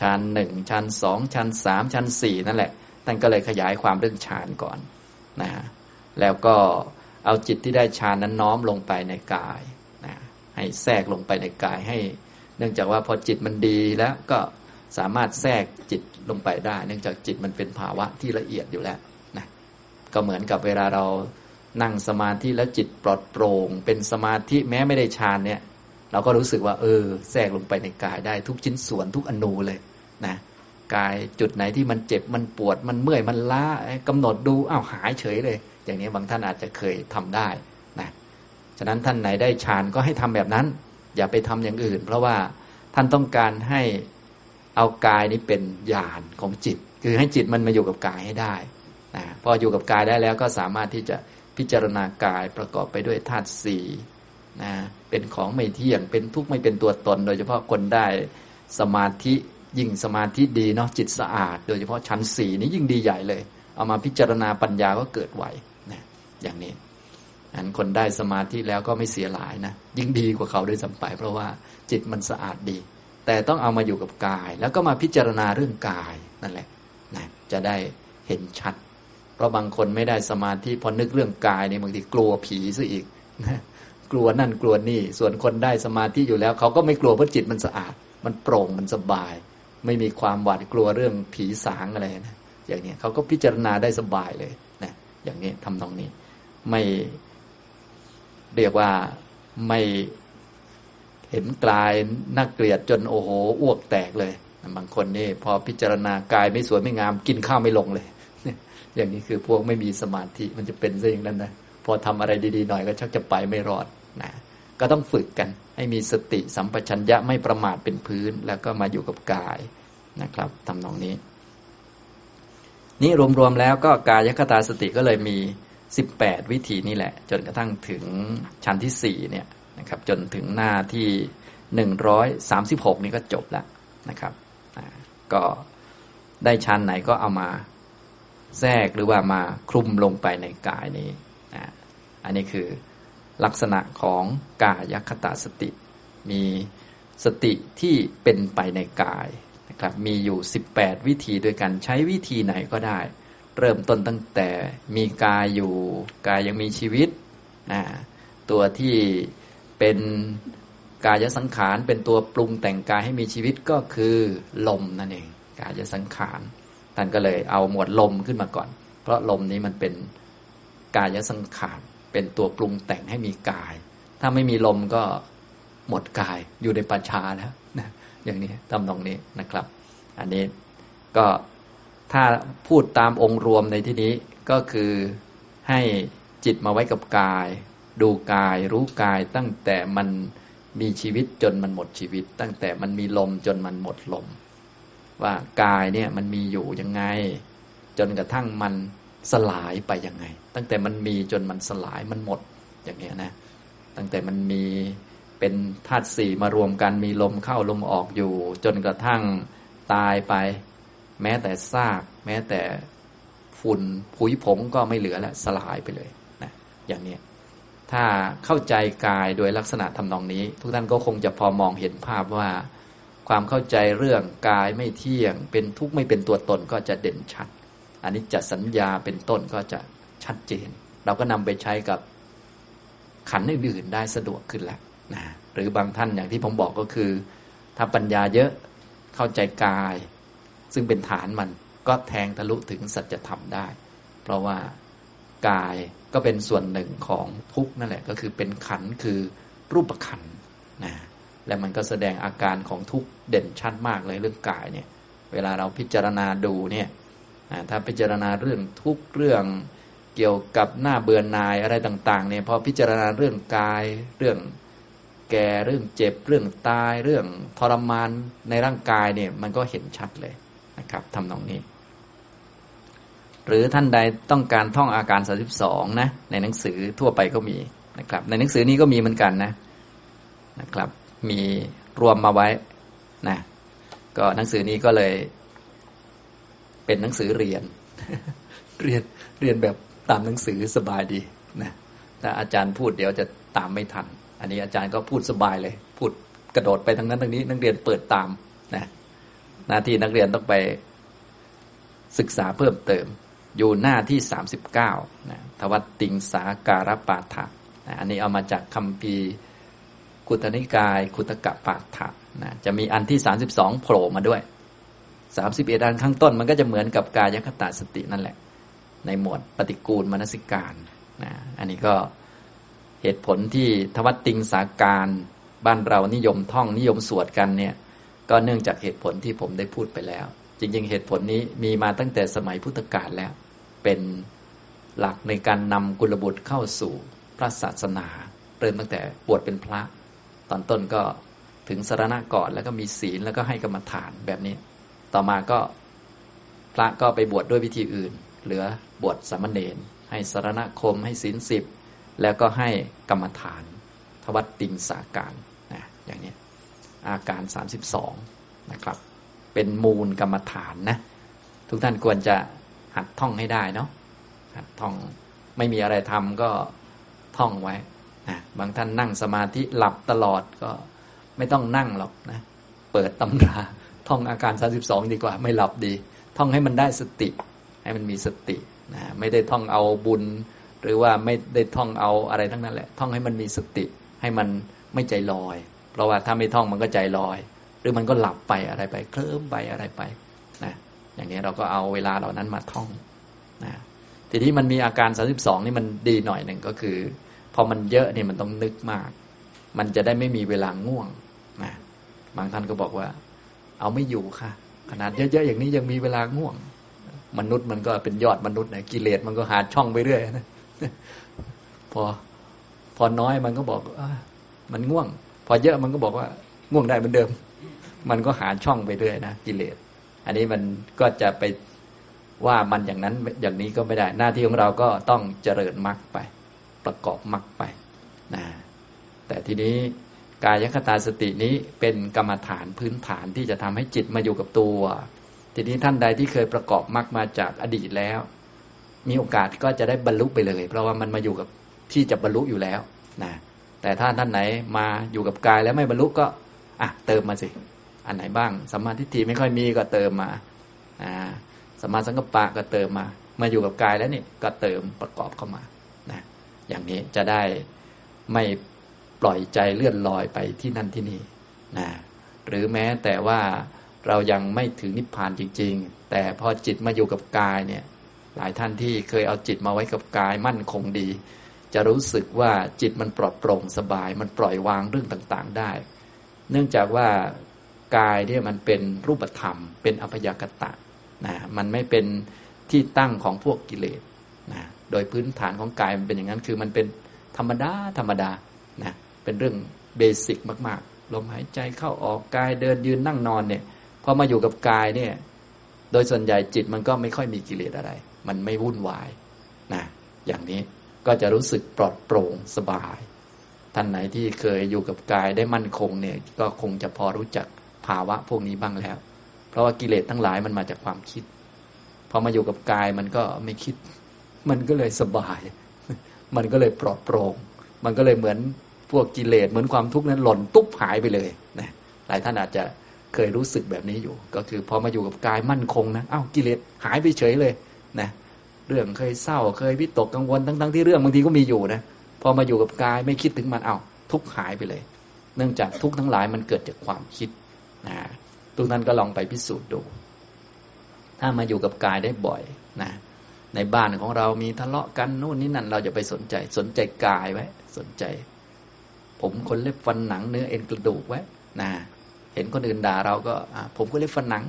ชั้นหนึ่งชั้นสองชั้นสามชั้นสี่นั่นแหละท่านก็เลยขยายความเรื่องฌานก่อนนะแล้วก็เอาจิตที่ได้ฌานนั้นน้อมลงไปในกายนะให้แทรกลงไปในกายให้ เนื่องจากว่าพอจิตมันดีแล้วก็สามารถแทรกจิตลงไปได้ เนื่องจากจิตมันเป็นภาวะที่ละเอียดอยู่แล้วนะก็เหมือนกับเวลาเรานั่งสมาธิแล้วจิตปลอดโปร่ง เป็นสมาธิแม้ไม่ได้ฌานเนี่ย เราก็รู้สึกว่า เออ แทรกลงไปในกายได้ทุกชิ้นส่วนทุกอนูเลย นะกายจุดไหนที่มันเจ็บมันปวดมันเมื่อยมันล้ากำหนดดูอ้าวหายเฉยเลย อย่างนี้บางท่านอาจจะเคยทำได้นะฉะนั้นท่านไหนได้ฌานก็ให้ทำแบบนั้น อย่าไปทำอย่างอื่น เพราะว่าท่านต้องการให้เอากายนี้เป็นญาณของจิต คือให้จิตมันมาอยู่กับกายให้ได้นะพออยู่กับกายได้แล้วก็สามารถที่จะพิจารณากายประกอบไปด้วยธาตุสี่นะเป็นของไม่เที่ยงเป็นทุกข์ไม่เป็นตัวตน โดยเฉพาะคนได้สมาธิ ยิ่งสมาธิดีเนาะจิตสะอาด โดยเฉพาะชั้นสี่นี้ยิ่งดีใหญ่เลย เอามาพิจารณาปัญญาก็เกิดไหวนะอย่างนี้อันคนได้สมาธิแล้วก็ไม่เสียหลายนะยิ่งดีกว่าเขาด้วยสัมไปเพราะว่าจิตมันสะอาดดี แต่ต้องเอามาอยู่กับกาย แล้วก็มาพิจารณาเรื่องกายนั่นแหละนะจะได้เห็นชัด เพราะบางคนไม่ได้สมาธิพอนึกเรื่องกายเนี่ยบางทีกลัวผีซะอีกนะกลัวนั่นกลัวนี่ ส่วนคนได้สมาธิอยู่แล้ว เขาก็ไม่กลัวเพราะจิตมันสะอาด มันโปร่งมันสบาย ไม่มีความหวาดกลัวเรื่องผีสางอะไรนะอย่างนี้เขาก็พิจารณาได้สบายเลยนะอย่างนี้ทำตรงนี้ ไม่เรียกว่าไม่เห็นกลายน่าเกลียดจนโอ้โหอ้วกแตกเลยบางคนนี่พอพิจารณากายไม่สวยไม่งาม กินข้าวไม่ลงเลยอย่างนี้คือพวกไม่มีสมาธิมันจะเป็นซะอย่างนั้นนะพอทำอะไรดีๆหน่อยก็ชักจะไปไม่รอดนะ ก็ต้องฝึกกัน ให้มีสติสัมปชัญญะไม่ประมาทเป็นพื้น แล้วก็มาอยู่กับกายนะครับทำนองนี้ นี่รวมๆแล้วก็กายคตาสติก็เลยมี 18 วิธีนี่แหละ จนกระทั่งถึงชั้นที่4เนี่ยนะครับ จนถึงหน้าที่ 136 นี่ก็จบแล้วนะครับก็ได้ชั้นไหนก็เอามาแทรกหรือว่ามาคลุมลงไปในกายนี้ อันนี้คือ ลักษณะของกายคตาสติ มีสติที่เป็นไปในกายนะครับมีอยู่ 18 วิธีโดยการใช้วิธีไหนก็ได้ เริ่มต้นตั้งแต่มีกายอยู่ กายยังมีชีวิตนะตัวที่เป็นกายสังขารเป็นตัวปรุงแต่งกายให้มีชีวิตก็คือลมนั่นเองกายสังขารท่านก็เลยเอาหมวดลมขึ้นมาก่อน เพราะลมนี้มันเป็นกายสังขาร เป็นตัวปรุงแต่งให้มีกาย ถ้าไม่มีลมก็หมดกายอยู่ในปัจชาแล้วนะอย่างนี้ตำตรงนี้นะครับ อันนี้ก็ถ้าพูดตามองค์รวมในที่นี้ก็คือให้จิตมาไว้กับกาย ดูกายรู้กายตั้งแต่มันมีชีวิตจนมันหมดชีวิต ตั้งแต่มันมีลมจนมันหมดลม ว่ากายเนี่ยมันมีอยู่ยังไง จนกระทั่งมัน สลายไปยังไง ตั้งแต่มันมีจนมันสลายมันหมดอย่างนี้ยนะตั้งแต่มันมีเป็นธาตุสี่มารวมกันมีลมเข้าลมออกอยู่ จนกระทั่งตายไป แม้แต่ซาก แม้แต่ฝุ่นผุยผงก็ไม่เหลือแล้วสลายไปเลยนะอย่างนี้ถ้าเข้าใจกายโดยลักษณะทำนองนี้ ทุกท่านก็คงจะพอมองเห็นภาพว่า ความเข้าใจเรื่องกายไม่เที่ยง เป็นทุกข์ไม่เป็นตัวตนก็จะเด่นชัด อันนี้จะสัญญาเป็นต้นก็จะชัดเจน เราก็นำไปใช้กับขันอื่นๆได้สะดวกขึ้นแล้วนะหรือบางท่านอย่างที่ผมบอกก็คือ ถ้าปัญญาเยอะเข้าใจกาย ซึ่งเป็นฐานมันก็แทงทะลุถึงสัจธรรมได้ เพราะว่ากายก็เป็นส่วนหนึ่งของทุกนั่นแหละ ก็คือเป็นขันคือรูปขันนะและมันก็แสดงอาการของทุกเด่นชัดมากเลยเรื่องกายเนี่ย เวลาเราพิจารณาดูเนี่ย ถ้าพิจารณาเรื่องทุกเรื่องเกี่ยวกับหน้าเบื่อหน่ายอะไรต่างๆเนี่ยพอพิจารณาเรื่องกายเรื่องแก่เรื่องเจ็บเรื่องตายเรื่องทรมานในร่างกายเนี่ยมันก็เห็นชัดเลยนะครับทำนองนี้ หรือท่านใดต้องการท่องอาการ 32 นะ ในหนังสือทั่วไปก็มีนะครับ ในหนังสือนี้ก็มีเหมือนกันนะนะครับ มีรวมมาไว้นะก็หนังสือนี้ก็เลย เป็นหนังสือเรียน เรียนเรียนแบบตามหนังสือสบายดีนะถ้าอาจารย์พูดเดี๋ยวจะตามไม่ทัน อันนี้อาจารย์ก็พูดสบายเลย พูดกระโดดไปทางนั้นทางนี้ นักเรียนเปิดตามนะหน้าที่นักเรียนต้องไปศึกษาเพิ่มเติม อยู่หน้าที่สามสิบเก้านะทวัตติงสาการปาฐะนะอันนี้เอามาจากคำพีกุตนิกาย คุตกะปาฐะนะจะมีอันที่สามสิบสองโผล่มาด้วย สามสิบเอ็ดอันข้างต้น มันก็จะเหมือนกับกายคตาสตินั่นแหละ ในหมวดปฏิกูลมนสิการนะอันนี้ก็เหตุผลที่ทวัตติงสาการบ้านเรานิยมท่องนิยมสวดกันเนี่ย ก็เนื่องจากเหตุผลที่ผมได้พูดไปแล้ว จริง ๆ เหตุผลนี้มีมาตั้งแต่สมัยพุทธกาลแล้ว เป็นหลักในการนำกุลบุตรเข้าสู่พระศาสนาเริ่มตั้งแต่บวชเป็นพระ ตอนต้นก็ถึงสารณะก่อนแล้วก็มีศีลแล้วก็ให้กรรมฐานแบบนี้ ต่อมาก็พระก็ไปบวชดด้วยวิธีอื่น เหลือบวชสามเณรให้สารณคมให้ศีลสิบแล้วก็ให้กรรมฐาน ทวัตติงสาการนะอย่างนี้อาการ 32 นะครับ เป็นมูลกรรมฐานนะ ทุกท่านควรจะหัดท่องให้ได้เนาะหัดท่องไม่มีอะไรทำก็ท่องไว้นะบางท่านนั่งสมาธิหลับตลอดก็ไม่ต้องนั่งหรอกนะ เปิดตำรา ท่องอาการ 32 ดีกว่า ไม่หลับดี ท่องให้มันได้สติ ให้มันมีสตินะไม่ได้ท่องเอาบุญ หรือว่าไม่ได้ท่องเอาอะไรทั้งนั้นแหละ ท่องให้มันมีสติ ให้มันไม่ใจลอย เพราะว่าถ้าไม่ท่องมันก็ใจลอย หรือมันก็หลับไปอะไรไป เคลิ้มไปอะไรไปนะอย่างนี้เราก็เอาเวลาเหล่านั้นมาท่องนะทีนี้มันมีอาการ 32 นี่มันดีหน่อยหนึ่งก็คือ พอมันเยอะเนี่ยมันต้องนึกมาก มันจะได้ไม่มีเวลาง่วงนะบางท่านก็บอกว่า เอาไม่อยู่ค่ะ ขนาดเยอะๆอย่างนี้ยังมีเวลาง่วง มนุษย์มันก็เป็นยอดมนุษย์นะกิเลสมันก็หาช่องไปเรื่อยนะพอพอน้อยมันก็บอกอมันง่วง พอเยอะมันก็บอกว่าง่วงได้เหมือนเดิม มันก็หาช่องไปเรื่อยนะกิเลสอันนี้มันก็จะไปว่ามันอย่างนั้นอย่างนี้ก็ไม่ได้ หน้าที่ของเราก็ต้องเจริญมรรคไป ประกอบมรรคไปนะแต่ทีนี้ กายคตาสตินี้เป็นกรรมฐานพื้นฐานที่จะทำให้จิตมาอยู่กับตัว ทีนี้ท่านใดที่เคยประกอบมรรคมาจากอดีตแล้ว มีโอกาสก็จะได้บรรลุไปเลย เพราะว่ามันมาอยู่กับที่จะบรรลุอยู่แล้วนะแต่ถ้าท่านไหนมาอยู่กับกายแล้วไม่บรรลุก็อะเติมมาสิ อันไหนบ้างสัมมาทิฏฐิไม่ค่อยมีก็เติมมาอ่าสัมมาสังกัปปะก็เติมมา มาอยู่กับกายแล้วนี่ก็เติมประกอบเข้ามานะอย่างนี้จะได้ไม่ ปล่อยใจเลื่อนลอยไปที่นั่นที่นี่นะหรือแม้แต่ว่าเรายังไม่ถึงนิพพานจริง ๆ แต่พอจิตมาอยู่กับกายเนี่ยหลายท่านที่เคยเอาจิตมาไว้กับกายมั่นคงดี จะรู้สึกว่าจิตมันปลอดโปร่งสบาย มันปล่อยวางเรื่องต่างๆได้ เนื่องจากว่ากายเนี่ยมันเป็นรูปธรรม เป็นอภยากตะนะมันไม่เป็นที่ตั้งของพวกกิเลสนะโดยพื้นฐานของกายมันเป็นอย่างนั้นคือมันเป็นธรรมดาธรรมดานะ เป็นเรื่องเบสิกมาก ๆ ลมหายใจเข้าออกกายเดินยืนนั่งนอนเนี่ยพอมาอยู่กับกายเนี่ย โดยส่วนใหญ่จิตมันก็ไม่ค่อยมีกิเลสอะไร มันไม่วุ่นวายนะอย่างนี้ก็จะรู้สึกปลอดโปร่งสบาย ท่านไหนที่เคยอยู่กับกายได้มั่นคงเนี่ยก็คงจะพอรู้จักภาวะพวกนี้บ้างแล้ว เพราะว่ากิเลสทั้งหลายมันมาจากความคิด พอมาอยู่กับกายมันก็ไม่คิด มันก็เลยสบาย มันก็เลยปลอดโปร่ง มันก็เลยเหมือน พวกกิเลสเหมือนความทุกข์นั้นหล่นตุ๊บหายไปเลยนะหลายท่านอาจจะเคยรู้สึกแบบนี้อยู่ ก็คือพอมาอยู่กับกายมั่นคงนะอ้าวกิเลสหายไปเฉยเลยนะเรื่องเคยเศร้าเคยวิตกกังวลทั้งๆที่เรื่องบางทีก็มีอยู่นะพอมาอยู่กับกายไม่คิดถึงมันอ้าวทุกหายไปเลย เนื่องจากทุกทั้งหลายมันเกิดจากความคิดนะทุกท่านก็ลองไปพิสูจน์ดู ถ้ามาอยู่กับกายได้บ่อยนะในบ้านของเรามีทะเลาะกันนู่นนี่นั่นเราจะไปสนใจ สนใจกายไว้ สนใจ ผมคนเล็บฟันหนังเนื้อเอ็นกระดูกไว้นะเห็นคนอื่นด่าเราก็ผมก็เล็บฟันหนัง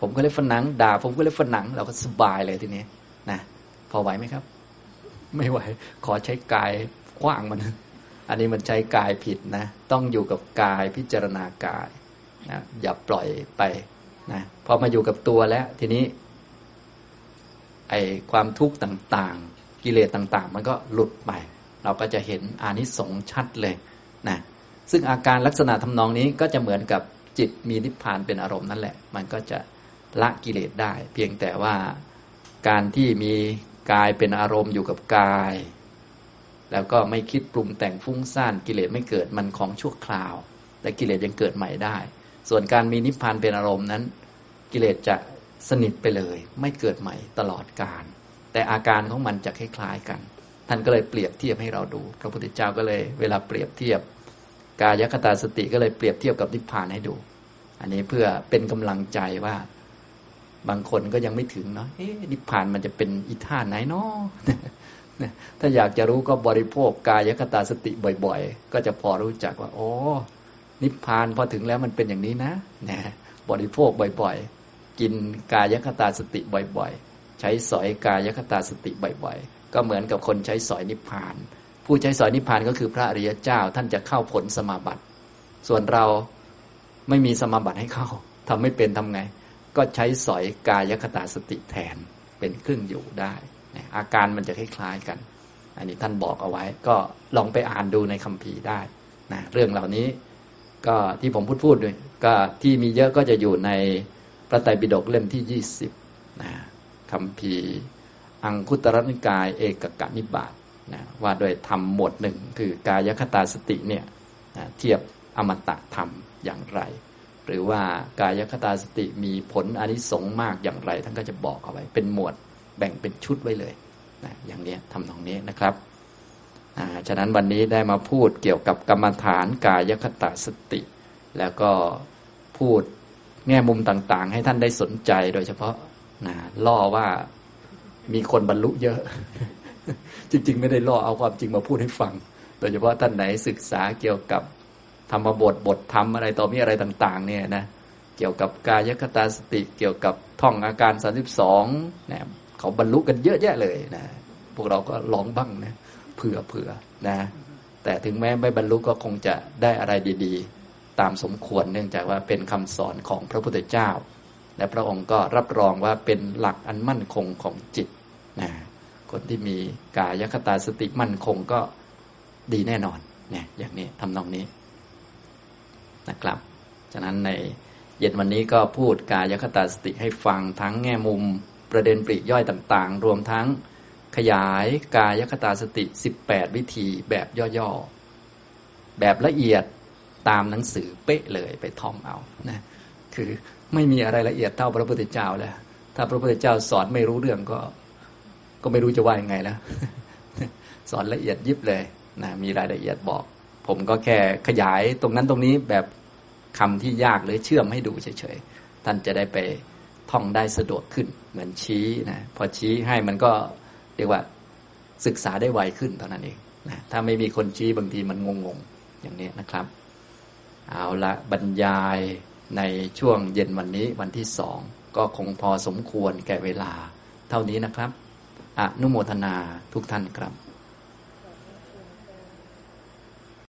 ผมก็เล็บฟันหนัง ด่า ผมก็เล็บฟันหนัง เราก็สบายเลยทีนี้นะพอไหวไหมครับ ไม่ไหว ขอใช้กายกว้างมัน อันนี้มันใช้กายผิดนะ ต้องอยู่กับกายพิจารณากายนะอย่าปล่อยไปนะพอมาอยู่กับตัวแล้ว ทีนี้ไอความทุกข์ต่าง ๆ กิเลสต่าง ๆ มันก็หลุดไป เราก็จะเห็นอานิสงส์ชัดเลยนะซึ่งอาการลักษณะทำนองนี้ก็จะเหมือนกับจิตมีนิพพานเป็นอารมณ์นั่นแหละ มันก็จะละกิเลสได้ เพียงแต่ว่าการที่มีกายเป็นอารมณ์อยู่กับกาย แล้วก็ไม่คิดปรุงแต่งฟุ้งซ่านกิเลสไม่เกิดมันของชั่วคราว แต่กิเลสยังเกิดใหม่ได้ ส่วนการมีนิพพานเป็นอารมณ์นั้น กิเลสจะสนิทไปเลย ไม่เกิดใหม่ตลอดกาลแต่อาการของมันจะคล้ายๆกัน ท่านก็เลยเปรียบเทียบให้เราดู พระพุทธเจ้าก็เลยเวลาเปรียบเทียบ กายคตาสติก็เลยเปรียบเทียบกับนิพพานให้ดู อันนี้เพื่อเป็นกำลังใจว่า บางคนก็ยังไม่ถึงเนาะนิพพานมันจะเป็นอิท่าไหนเนาะถ้าอยากจะรู้ก็บริโภคกายคตาสติบ่อย ๆ ก็จะพอรู้จักว่า โอ้นิพพานพอถึงแล้วมันเป็นอย่างนี้นะนะบริโภคบ่อยๆ กินกายคตาสติบ่อยๆ ใช้สอยกายคตาสติบ่อยๆ ก็เหมือนกับคนใช้สอยนิพพาน ผู้ใช้สอยนิพพานก็คือพระอริยเจ้าท่านจะเข้าผลสมาบัติ ส่วนเราไม่มีสมาบัติให้เข้าทำไม่เป็นทำไง ก็ใช้สอยกายคตาสติแทนเป็นเครื่องอยู่ได้ อาการมันจะคล้ายๆกัน อันนี้ท่านบอกเอาไว้ ก็ลองไปอ่านดูในคัมภีร์ได้นะเรื่องเหล่านี้ก็ที่ผมพูดพูดด้วยก็ที่มีเยอะก็จะอยู่ในพระไตรปิฎกเล่มที่ยี่สิบนะคำพี อังคุตรนิกาย เอกกะนิบาตนะว่าโดยธรรมหมวดหนึ่งคือกายคตาสติเนี่ยนะเทียบอมตะธรรมอย่างไร หรือว่ากายคตาสติมีผลอนิสงส์มากอย่างไร ท่านก็จะบอกเอาไว้ เป็นหมวดแบ่งเป็นชุดไว้เลยนะอย่างนี้ทำตรงนี้นะครับฉะนั้นวันนี้ได้มาพูดเกี่ยวกับกรรมฐานกายคตาสติ แล้วก็พูดแง่มุมต่างๆ ให้ท่านได้สนใจโดยเฉพาะนะล่อว่า มีคนบรรลุเยอะ จริง ๆ ไม่ได้ล่อเอาความจริงมาพูดให้ฟัง โดยเฉพาะท่านไหนศึกษาเกี่ยวกับธรรมบทบทธรรมอะไรต่อมีอะไรต่าง ๆ เนี่ยนะเกี่ยวกับกายคตาสติเกี่ยวกับท่องอาการสามสิบสองนะเขาบรรลุกันเยอะแยะเลยนะพวกเราก็ลองบ้างนะเผื่อเผื่อนะ แต่ถึงแม้ไม่บรรลุก็คงจะได้อะไรดี ๆ ตามสมควรเนื่องจากว่าเป็นคำสอนของพระพุทธเจ้า และพระองค์ก็รับรองว่าเป็นหลักอันมั่นคงของจิตนะคนที่มีกายคตาสติมั่นคงก็ดีแน่นอนเนี่ยอย่างนี้ทำนองนี้นะครับฉะนั้นในเย็นวันนี้ก็พูดกายคตาสติให้ฟังทั้งแง่มุมประเด็นปริย่อยต่างๆ รวมทั้งขยายกายคตาสติ 18 วิธีแบบย่อๆ แบบละเอียดตามหนังสือเป๊ะเลยไปท่องเอานะคือ ไม่มีอะไรละเอียดเท่าพระพุทธเจ้าแล้ว ถ้าพระพุทธเจ้าสอนไม่รู้เรื่องก็ ก็ไม่รู้จะว่ายังไงแล้วสอนละเอียดยิบเลยนะมีรายละเอียดบอก ผมก็แค่ขยายตรงนั้นตรงนี้แบบคำที่ยากหรือเชื่อมให้ดูเฉยๆท่านจะได้ไปท่องได้สะดวกขึ้น เหมือนชี้นะพอชี้ให้มันก็เรียกว่าศึกษาได้ไวขึ้นเท่านั้นเองนะถ้าไม่มีคนชี้บางทีมันงงๆอย่างนี้นะครับ เอาละบรรยาย ในช่วงเย็นวันนี้วันที่สองก็คงพอสมควรแก่เวลา เท่านี้นะครับ อนุโมทนาทุกท่านครับ